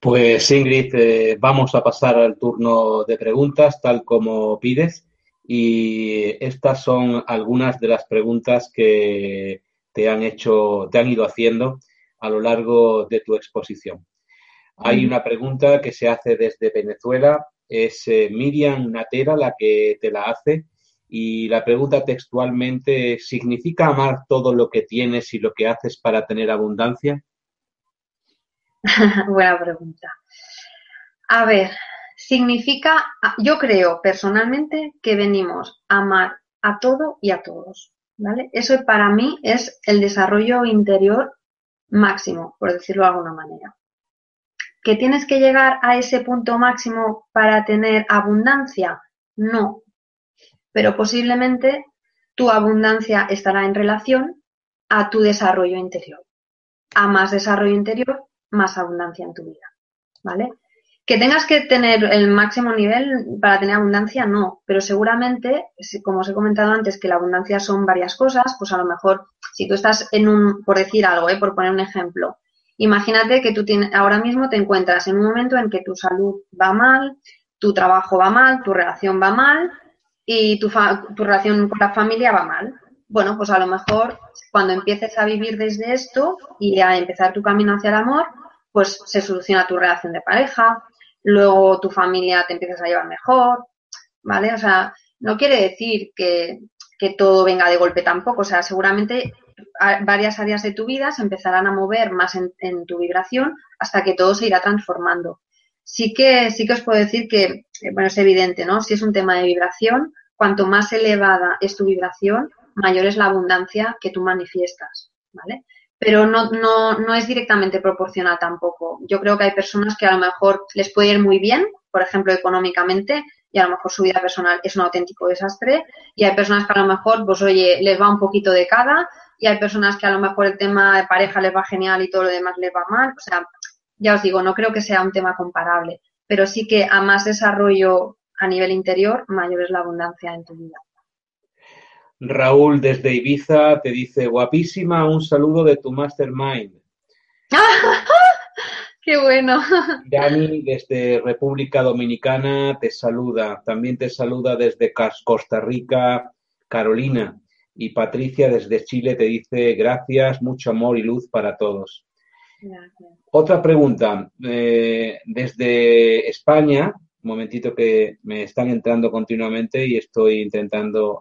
Pues Ingrid, eh, vamos a pasar al turno de preguntas tal como pides y estas son algunas de las preguntas que te han hecho, te han ido haciendo a lo largo de tu exposición. Hay una pregunta que se hace desde Venezuela, es eh, Miriam Natera la que te la hace y la pregunta textualmente, ¿significa amar todo lo que tienes y lo que haces para tener abundancia? Buena pregunta. A ver, significa, yo creo personalmente que venimos a amar a todo y a todos, ¿vale? Eso para mí es el desarrollo interior máximo, por decirlo de alguna manera. ¿Que tienes que llegar a ese punto máximo para tener abundancia? No. Pero posiblemente tu abundancia estará en relación a tu desarrollo interior. A más desarrollo interior, más abundancia en tu vida, ¿vale? Que tengas que tener el máximo nivel para tener abundancia, no, pero seguramente, como os he comentado antes, que la abundancia son varias cosas, pues a lo mejor si tú estás en un, por decir algo, ¿eh? por poner un ejemplo, imagínate que tú tienes, ahora mismo te encuentras en un momento en que tu salud va mal, tu trabajo va mal, tu relación va mal y tu, tu relación con la familia va mal. Bueno, pues a lo mejor cuando empieces a vivir desde esto y a empezar tu camino hacia el amor, pues se soluciona tu relación de pareja, luego tu familia te empiezas a llevar mejor, ¿vale? O sea, no quiere decir que, todo venga de golpe tampoco, o sea, seguramente varias áreas de tu vida se empezarán a mover más en, en, tu vibración hasta que todo se irá transformando. Sí que, sí que os puedo decir que, eh, bueno, es evidente, ¿no? Si es un tema de vibración, cuanto más elevada es tu vibración, mayor es la abundancia que tú manifiestas, ¿vale? Pero no, no, no es directamente proporcional tampoco. Yo creo que hay personas que a lo mejor les puede ir muy bien, por ejemplo, económicamente, y a lo mejor su vida personal es un auténtico desastre, y hay personas que a lo mejor, pues oye, les va un poquito de cada, y hay personas que a lo mejor el tema de pareja les va genial y todo lo demás les va mal. O sea, ya os digo, no creo que sea un tema comparable, pero sí que a más desarrollo a nivel interior, mayor es la abundancia en tu vida. Raúl desde Ibiza te dice, guapísima, un saludo de tu mastermind. ¡Qué bueno! Dani desde República Dominicana te saluda. También te saluda desde Costa Rica, Carolina. Y Patricia desde Chile te dice, gracias, mucho amor y luz para todos. Otra pregunta. Eh, desde España, un momentito que me están entrando continuamente y estoy intentando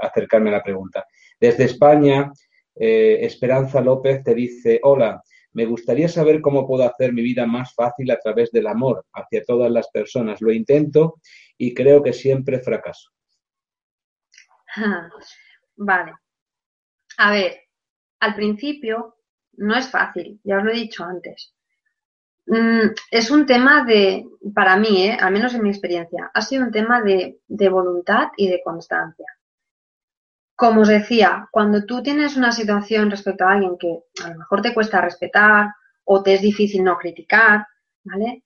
acercarme a la pregunta. Desde España, eh, Esperanza López te dice, hola, me gustaría saber cómo puedo hacer mi vida más fácil a través del amor hacia todas las personas. Lo intento y creo que siempre fracaso. Vale. A ver, al principio no es fácil, ya os lo he dicho antes. Mm, es un tema de, para mí, ¿eh? al menos en mi experiencia, ha sido un tema de, voluntad y de constancia. como os decía, cuando tú tienes una situación respecto a alguien que a lo mejor te cuesta respetar o te es difícil no criticar, ¿vale?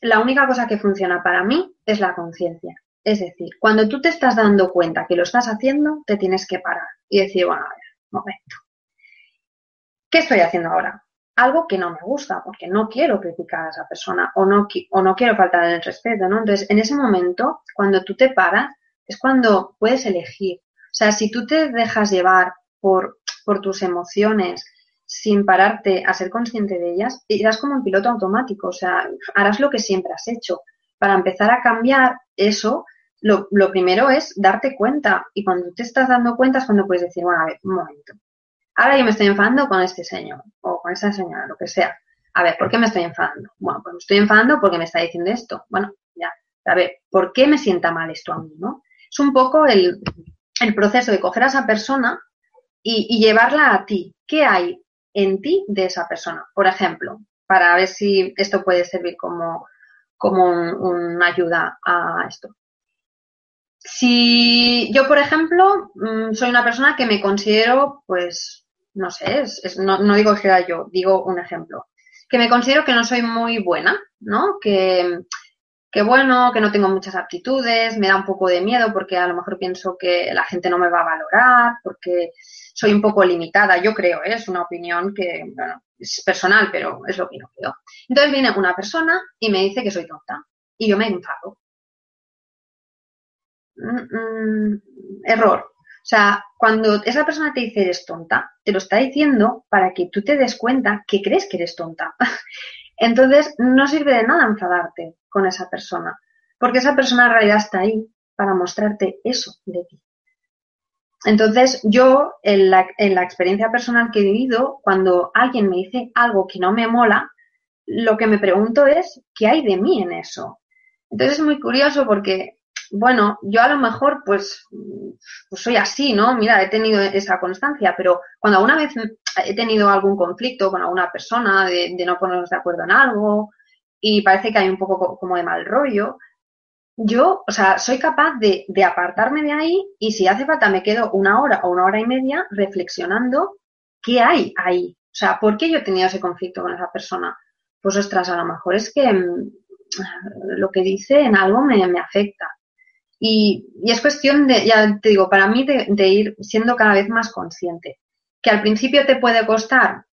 La única cosa que funciona para mí es la conciencia. Es decir, cuando tú te estás dando cuenta que lo estás haciendo, te tienes que parar y decir, bueno, a ver, momento. ¿Qué estoy haciendo ahora? Algo que no me gusta, porque no quiero criticar a esa persona o no, o no quiero faltar el respeto, ¿no? Entonces, en ese momento, cuando tú te paras, es cuando puedes elegir. O sea, si tú te dejas llevar por, tus emociones sin pararte a ser consciente de ellas, irás como un piloto automático, o sea, harás lo que siempre has hecho. Para empezar a cambiar eso, lo, lo primero es darte cuenta y cuando te estás dando cuenta es cuando puedes decir, bueno, a ver, un momento, ahora yo me estoy enfadando con este señor o con esta señora, lo que sea. A ver, ¿por qué me estoy enfadando? Bueno, pues me estoy enfadando porque me está diciendo esto. Bueno, ya. A ver, ¿por qué me sienta mal esto a mí, no? Es un poco el, proceso de coger a esa persona y, y, llevarla a ti. ¿Qué hay en ti de esa persona? Por ejemplo, para ver si esto puede servir como, como una ayuda a esto. Si yo, por ejemplo, mm, soy una persona que me considero, pues, no sé, es, no, digo que sea yo, digo un ejemplo, que me considero que no soy muy buena, ¿no? Que, que bueno, que no tengo muchas aptitudes, me da un poco de miedo porque a lo mejor pienso que la gente no me va a valorar, porque soy un poco limitada, yo creo, ¿eh? es una opinión que, bueno, es personal, pero es lo que yo creo. Entonces viene una persona y me dice que soy tonta y yo me enfado. Mm, mm, error. O sea, cuando esa persona te dice eres tonta, te lo está diciendo para que tú te des cuenta que crees que eres tonta. Entonces, no sirve de nada enfadarte con esa persona, porque esa persona en realidad está ahí para mostrarte eso de ti. Entonces, yo, en la, en la experiencia personal que he vivido, cuando alguien me dice algo que no me mola, lo que me pregunto es, ¿qué hay de mí en eso? Entonces es muy curioso porque bueno, yo a lo mejor pues, pues, soy así, ¿no? Mira, he tenido esa constancia, pero cuando alguna vez he tenido algún conflicto con alguna persona de, no ponernos de acuerdo en algo y parece que hay un poco como de mal rollo, yo, o sea, soy capaz de, de apartarme de ahí y si hace falta me quedo una hora o una hora y media reflexionando qué hay ahí. O sea, ¿por qué yo he tenido ese conflicto con esa persona? Pues ostras, a lo mejor es que mm, lo que dice en algo me, me afecta. Y, es cuestión de, ya te digo, para mí de, ir siendo cada vez más consciente. Que al principio te puede costar,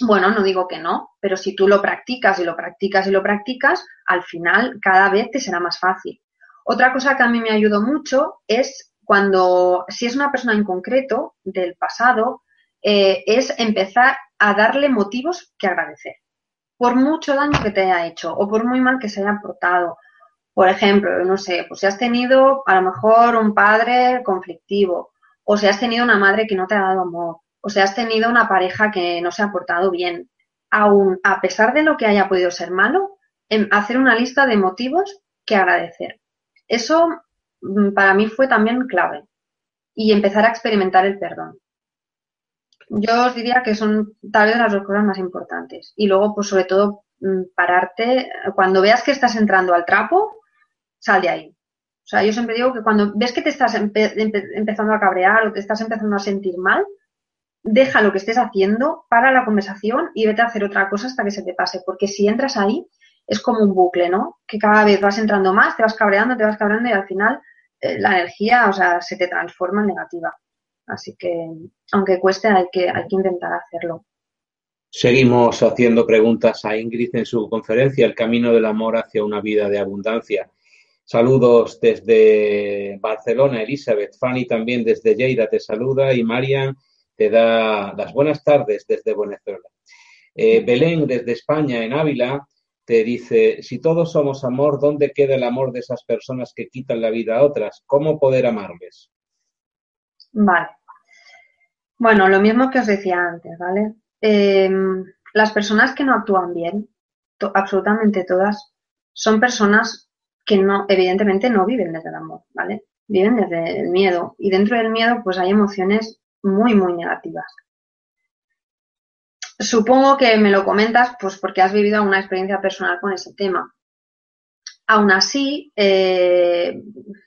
bueno, no digo que no, pero si tú lo practicas y lo practicas y lo practicas, al final cada vez te será más fácil. Otra cosa que a mí me ayudó mucho es cuando, si es una persona en concreto del pasado, eh, es empezar a darle motivos que agradecer. Por mucho daño que te haya hecho o por muy mal que se haya portado por ejemplo, no sé, pues si has tenido a lo mejor un padre conflictivo, o si has tenido una madre que no te ha dado amor, o si has tenido una pareja que no se ha portado bien, aún a pesar de lo que haya podido ser malo, hacer una lista de motivos que agradecer. Eso mm, para mí fue también clave. Y empezar a experimentar el perdón. Yo os diría que son tal vez las dos cosas más importantes. Y luego, pues sobre todo, mm, pararte, cuando veas que estás entrando al trapo, sal de ahí. O sea, yo siempre digo que cuando ves que te estás empezando a cabrear o te estás empezando a sentir mal, deja lo que estés haciendo, para la conversación y vete a hacer otra cosa hasta que se te pase. Porque si entras ahí, es como un bucle, ¿no? Que cada vez vas entrando más, te vas cabreando, te vas cabreando y al final eh, la energía, o sea, se te transforma en negativa. Así que, aunque cueste, hay que, hay que intentar hacerlo. Seguimos haciendo preguntas a Ingrid en su conferencia El camino del amor hacia una vida de abundancia. Saludos desde Barcelona, Elizabeth. Fanny también desde Lleida te saluda y Marian te da las buenas tardes desde Venezuela. Eh, Belén desde España, en Ávila, te dice, si todos somos amor, ¿dónde queda el amor de esas personas que quitan la vida a otras? ¿Cómo poder amarles? Vale. Bueno, lo mismo que os decía antes, ¿vale? Em, las personas que no actúan bien, absolutamente todas, son personas que no, evidentemente no viven desde el amor, ¿vale? Viven desde el miedo. Y dentro del miedo, pues hay emociones muy, muy negativas. Supongo que me lo comentas, pues porque has vivido una experiencia personal con ese tema. Aún así, eh,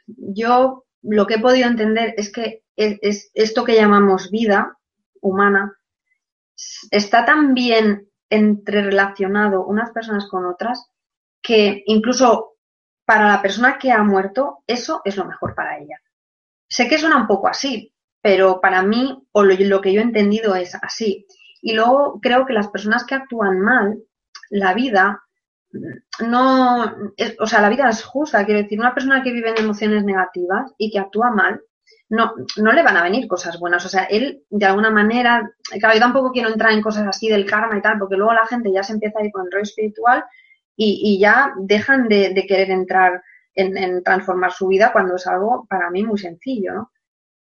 yo lo que he podido entender es que es, esto que llamamos vida humana está tan bien entrerelacionado unas personas con otras que incluso para la persona que ha muerto, eso es lo mejor para ella. Sé que suena un poco así, pero para mí, o lo, que yo he entendido es así. Y luego creo que las personas que actúan mal, la vida no, o sea, la vida es justa, quiero decir, una persona que vive en emociones negativas y que actúa mal, no, no le van a venir cosas buenas. O sea, él, de alguna manera, claro, yo tampoco quiero entrar en cosas así del karma y tal, porque luego la gente ya se empieza a ir con el rollo espiritual y, ya dejan de, querer entrar en, transformar su vida cuando es algo para mí muy sencillo, ¿no?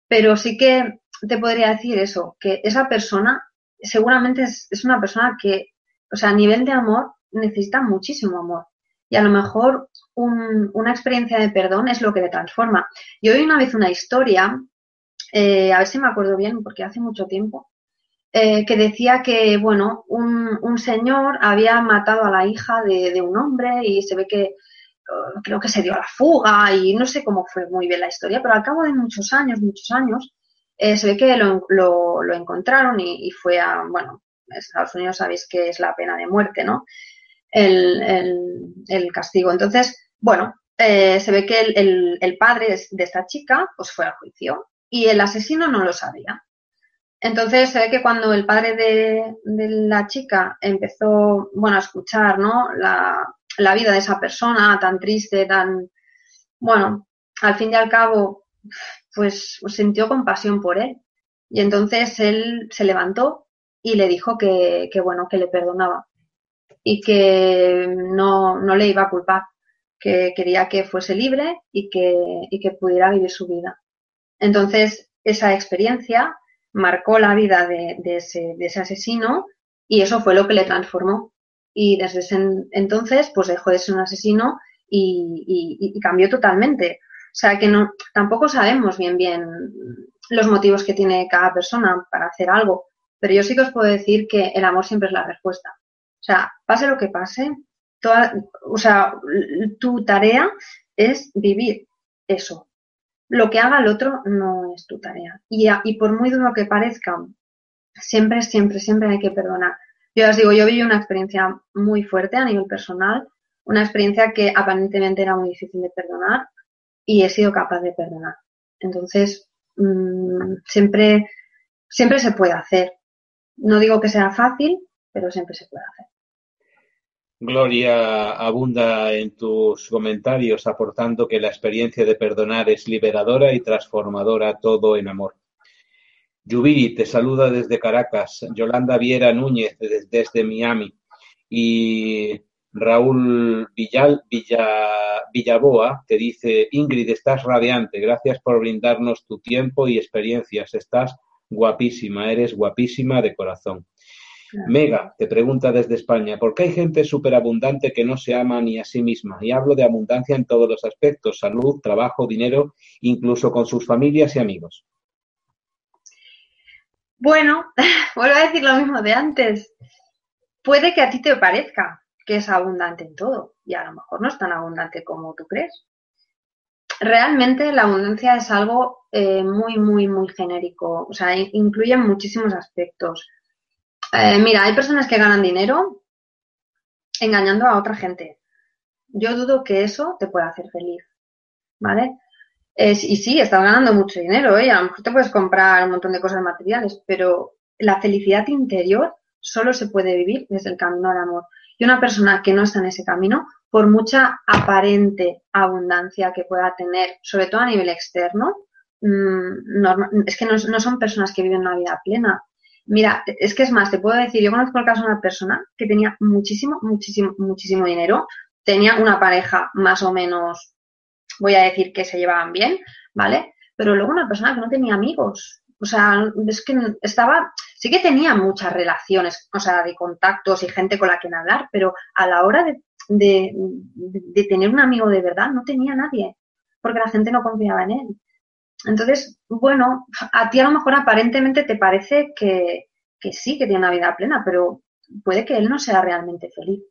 Pero sí que te podría decir eso, que esa persona seguramente es, una persona que, o sea, a nivel de amor, necesita muchísimo amor. Y a lo mejor una experiencia de perdón es lo que le transforma. Yo oí una vez una historia, eh, a ver si me acuerdo bien, porque hace mucho tiempo, eh, que decía que, bueno, un, señor había matado a la hija de, un hombre y se ve que uh, creo que se dio a la fuga y no sé cómo fue muy bien la historia, pero al cabo de muchos años, muchos años, eh, se ve que lo, lo, encontraron y, fue a, bueno, Estados Unidos sabéis que es la pena de muerte, ¿no? el, castigo. Entonces, bueno, eh, se ve que el, padre de esta chica pues fue al juicio y el asesino no lo sabía. Entonces se ve que cuando el padre de, la chica empezó, bueno, a escuchar, ¿no? La, vida de esa persona tan triste, tan, bueno, al fin y al cabo, pues sintió compasión por él. Y entonces él se levantó y le dijo que, bueno, que le perdonaba y que no, le iba a culpar, que quería que fuese libre y que pudiera vivir su vida. Entonces, esa experiencia marcó la vida de, de, ese, de ese asesino y eso fue lo que le transformó. Y desde ese entonces, pues dejó de ser un asesino y, cambió totalmente. O sea que no, tampoco sabemos bien bien los motivos que tiene cada persona para hacer algo, pero yo sí que os puedo decir que el amor siempre es la respuesta. O sea, pase lo que pase, toda, o sea, tu tarea es vivir eso. Lo que haga el otro no es tu tarea. Y, por muy duro que parezca, siempre, siempre, siempre hay que perdonar. Yo os digo, yo viví una experiencia muy fuerte a nivel personal, una experiencia que aparentemente era muy difícil de perdonar y he sido capaz de perdonar. Entonces, mmm, siempre, siempre se puede hacer. No digo que sea fácil, pero siempre se puede hacer. Gloria abunda en tus comentarios aportando que la experiencia de perdonar es liberadora y transformadora todo en amor. Yubiri te saluda desde Caracas, Yolanda Viera Núñez desde, Miami y Raúl Villal, Villa, Villaboa te dice, Ingrid, estás radiante, gracias por brindarnos tu tiempo y experiencias, estás guapísima, eres guapísima de corazón. Mega te pregunta desde España, ¿por qué hay gente superabundante que no se ama ni a sí misma? Y hablo de abundancia en todos los aspectos, salud, trabajo, dinero, incluso con sus familias y amigos. Bueno, vuelvo a decir lo mismo de antes. Puede que a ti te parezca que es abundante en todo y a lo mejor no es tan abundante como tú crees. Realmente la abundancia es algo eh, muy, muy, muy genérico, o sea, incluye muchísimos aspectos eh, mira, hay personas que ganan dinero engañando a otra gente. Yo dudo que eso te pueda hacer feliz, ¿vale? y sí, estás ganando mucho dinero, ¿eh? A lo mejor te puedes comprar un montón de cosas materiales, pero la felicidad interior solo se puede vivir desde el camino al amor. Y una persona que no está en ese camino, por mucha aparente abundancia que pueda tener, sobre todo a nivel externo, mm, es que no, no, son personas que viven una vida plena. Mira, es que es más, te puedo decir, yo conozco el caso de una persona que tenía muchísimo, muchísimo, muchísimo dinero, tenía una pareja más o menos, voy a decir que se llevaban bien, ¿vale? Pero luego una persona que no tenía amigos, o sea, es que estaba, sí que tenía muchas relaciones, o sea, de contactos y gente con la que hablar, pero a la hora de, de, de tener un amigo de verdad no tenía nadie, porque la gente no confiaba en él. Entonces, bueno, a ti a lo mejor aparentemente te parece que, sí, que tiene una vida plena, pero puede que él no sea realmente feliz.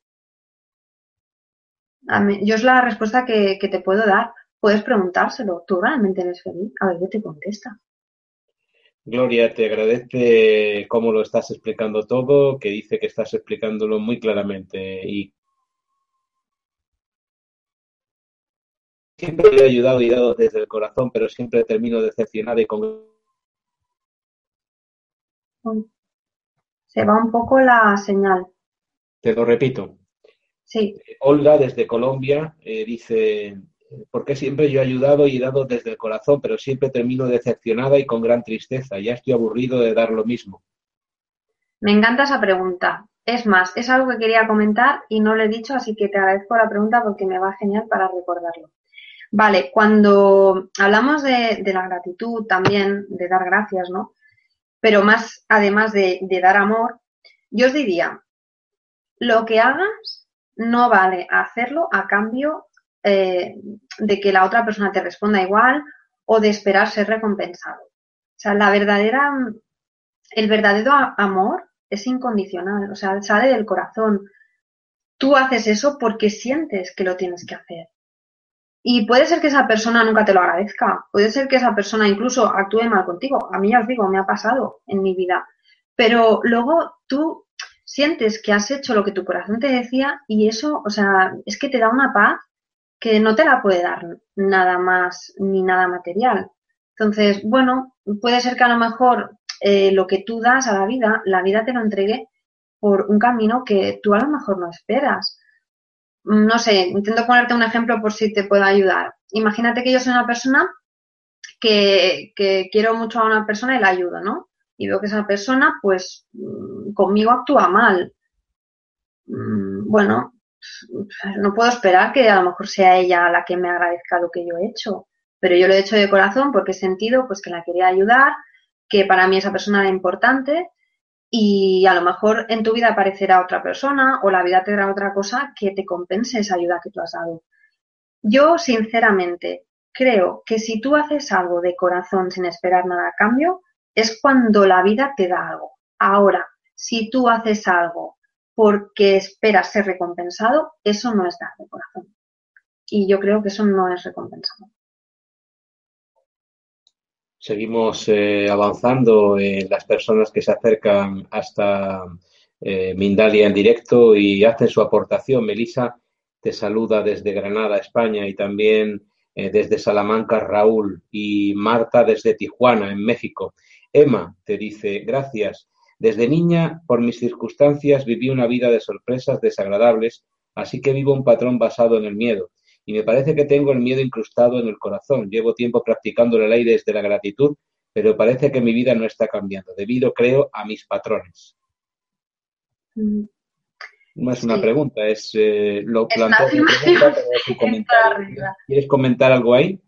yo es la respuesta que, te puedo dar, puedes preguntárselo, ¿tú realmente eres feliz? A ver qué te contesta. Gloria, te agradece cómo lo estás explicando todo, que dice que estás explicándolo muy claramente y siempre he ayudado y dado desde el corazón, pero siempre termino decepcionada y con... Se va un poco la señal. Te lo repito. Sí. Olga, desde Colombia, eh, dice, porque siempre yo he ayudado y he dado desde el corazón, pero siempre termino decepcionada y con gran tristeza. Ya estoy aburrido de dar lo mismo. Me encanta esa pregunta. Es más, es algo que quería comentar y no lo he dicho, así que te agradezco la pregunta porque me va genial para recordarlo. Vale, cuando hablamos de, la gratitud también, de dar gracias, ¿no? Pero más, además de, dar amor, yo os diría, lo que hagas no vale hacerlo a cambio eh, de que la otra persona te responda igual o de esperar ser recompensado. O sea, la verdadera, el verdadero amor es incondicional, o sea, sale del corazón. Tú haces eso porque sientes que lo tienes que hacer. Y puede ser que esa persona nunca te lo agradezca, puede ser que esa persona incluso actúe mal contigo. A mí ya os digo, me ha pasado en mi vida. Pero luego tú sientes que has hecho lo que tu corazón te decía y eso, o sea, es que te da una paz que no te la puede dar nada más ni nada material. Entonces, bueno, puede ser que a lo mejor eh, lo que tú das a la vida, la vida te lo entregue por un camino que tú a lo mejor no esperas no sé, intento ponerte un ejemplo por si te puedo ayudar. Imagínate que yo soy una persona que, quiero mucho a una persona y la ayudo, ¿no? Y veo que esa persona, pues, mm, conmigo actúa mal. Mm, bueno, no puedo esperar que a lo mejor sea ella la que me agradezca lo que yo he hecho, pero yo lo he hecho de corazón porque he sentido pues que la quería ayudar, que para mí esa persona era importante y a lo mejor en tu vida aparecerá otra persona o la vida te dará otra cosa que te compense esa ayuda que tú has dado. Yo, sinceramente, creo que si tú haces algo de corazón sin esperar nada a cambio, es cuando la vida te da algo. Ahora, si tú haces algo porque esperas ser recompensado, eso no es dar de corazón. Y yo creo que eso no es recompensado. Seguimos eh, avanzando en las personas que se acercan hasta eh, Mindalia en directo y hacen su aportación. Melisa te saluda desde Granada, España, y también eh, desde Salamanca, Raúl, y Marta desde Tijuana, en México. Emma te dice, gracias. Desde niña, por mis circunstancias, viví una vida de sorpresas desagradables, así que vivo un patrón basado en el miedo y me parece que tengo el miedo incrustado en el corazón. Llevo tiempo practicando la ley desde la gratitud, pero parece que mi vida no está cambiando, debido, creo, a mis patrones. Mm. No es una pregunta, es eh, lo planteo ¿Quieres comentar algo ahí?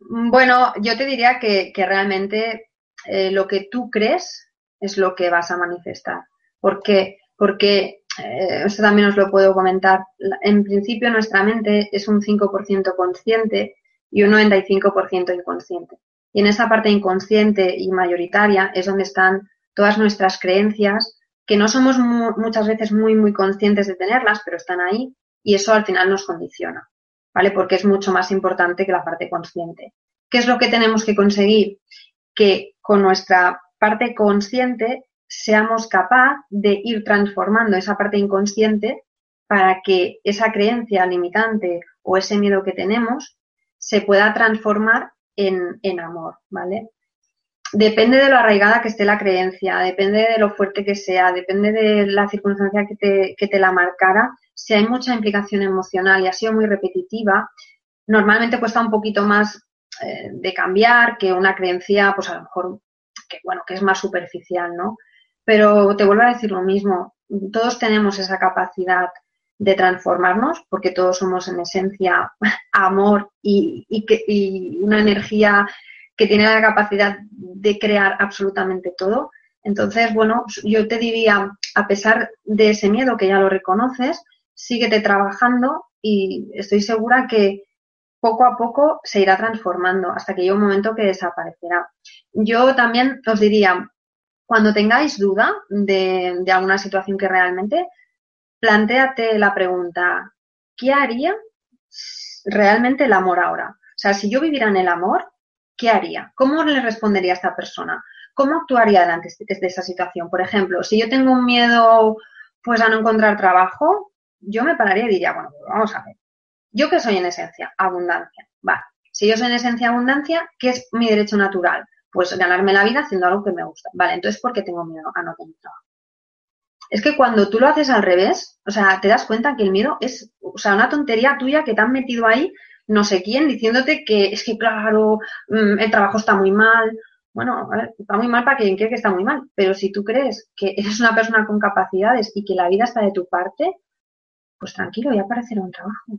Mm, bueno, yo te diría que, realmente eh, lo que tú crees es lo que vas a manifestar. ¿Por qué? Porque eh, esto también os lo puedo comentar, en principio nuestra mente es un 5% consciente y un 95% inconsciente. Y en esa parte inconsciente y mayoritaria es donde están todas nuestras creencias, que no somos muchas veces muy, muy conscientes de tenerlas, pero están ahí y eso al final nos condiciona, ¿vale? Porque es mucho más importante que la parte consciente. ¿Qué es lo que tenemos que conseguir? Que con nuestra parte consciente seamos capaz de ir transformando esa parte inconsciente para que esa creencia limitante o ese miedo que tenemos se pueda transformar en, en amor, ¿vale? Depende de lo arraigada que esté la creencia, depende de lo fuerte que sea, depende de la circunstancia que te, que te la marcara. Si hay mucha implicación emocional y ha sido muy repetitiva, normalmente cuesta un poquito más eh, de cambiar que una creencia, pues a lo mejor, que bueno, que es más superficial, ¿no? Pero te vuelvo a decir lo mismo, todos tenemos esa capacidad de transformarnos, porque todos somos en esencia amor y, una energía que tiene la capacidad de crear absolutamente todo. Entonces, bueno, yo te diría, a pesar de ese miedo que ya lo reconoces, síguete trabajando y estoy segura que poco a poco se irá transformando hasta que llegue un momento que desaparecerá. Yo también os diría, cuando tengáis duda de, alguna situación que realmente, planteate la pregunta, ¿qué haría realmente el amor ahora? O sea, si yo viviera en el amor, ¿qué haría? ¿Cómo le respondería a esta persona? ¿Cómo actuaría delante de esa situación? Por ejemplo, si yo tengo un miedo pues a no encontrar trabajo, yo me pararía y diría, bueno, pues vamos a ver. ¿Yo qué soy en esencia? Abundancia. Vale. Si yo soy en esencia abundancia, ¿qué es mi derecho natural? Pues ganarme la vida haciendo algo que me gusta. Vale, entonces, ¿por qué tengo miedo a no tener trabajo? Es que cuando tú lo haces al revés, o sea, te das cuenta que el miedo es, o sea, una tontería tuya que te han metido ahí no sé quién diciéndote que es que, claro, mm, el trabajo está muy mal. Bueno, está muy mal para quien cree que está muy mal, pero si tú crees que eres una persona con capacidades y que la vida está de tu parte, pues tranquilo, ya aparecerá un trabajo.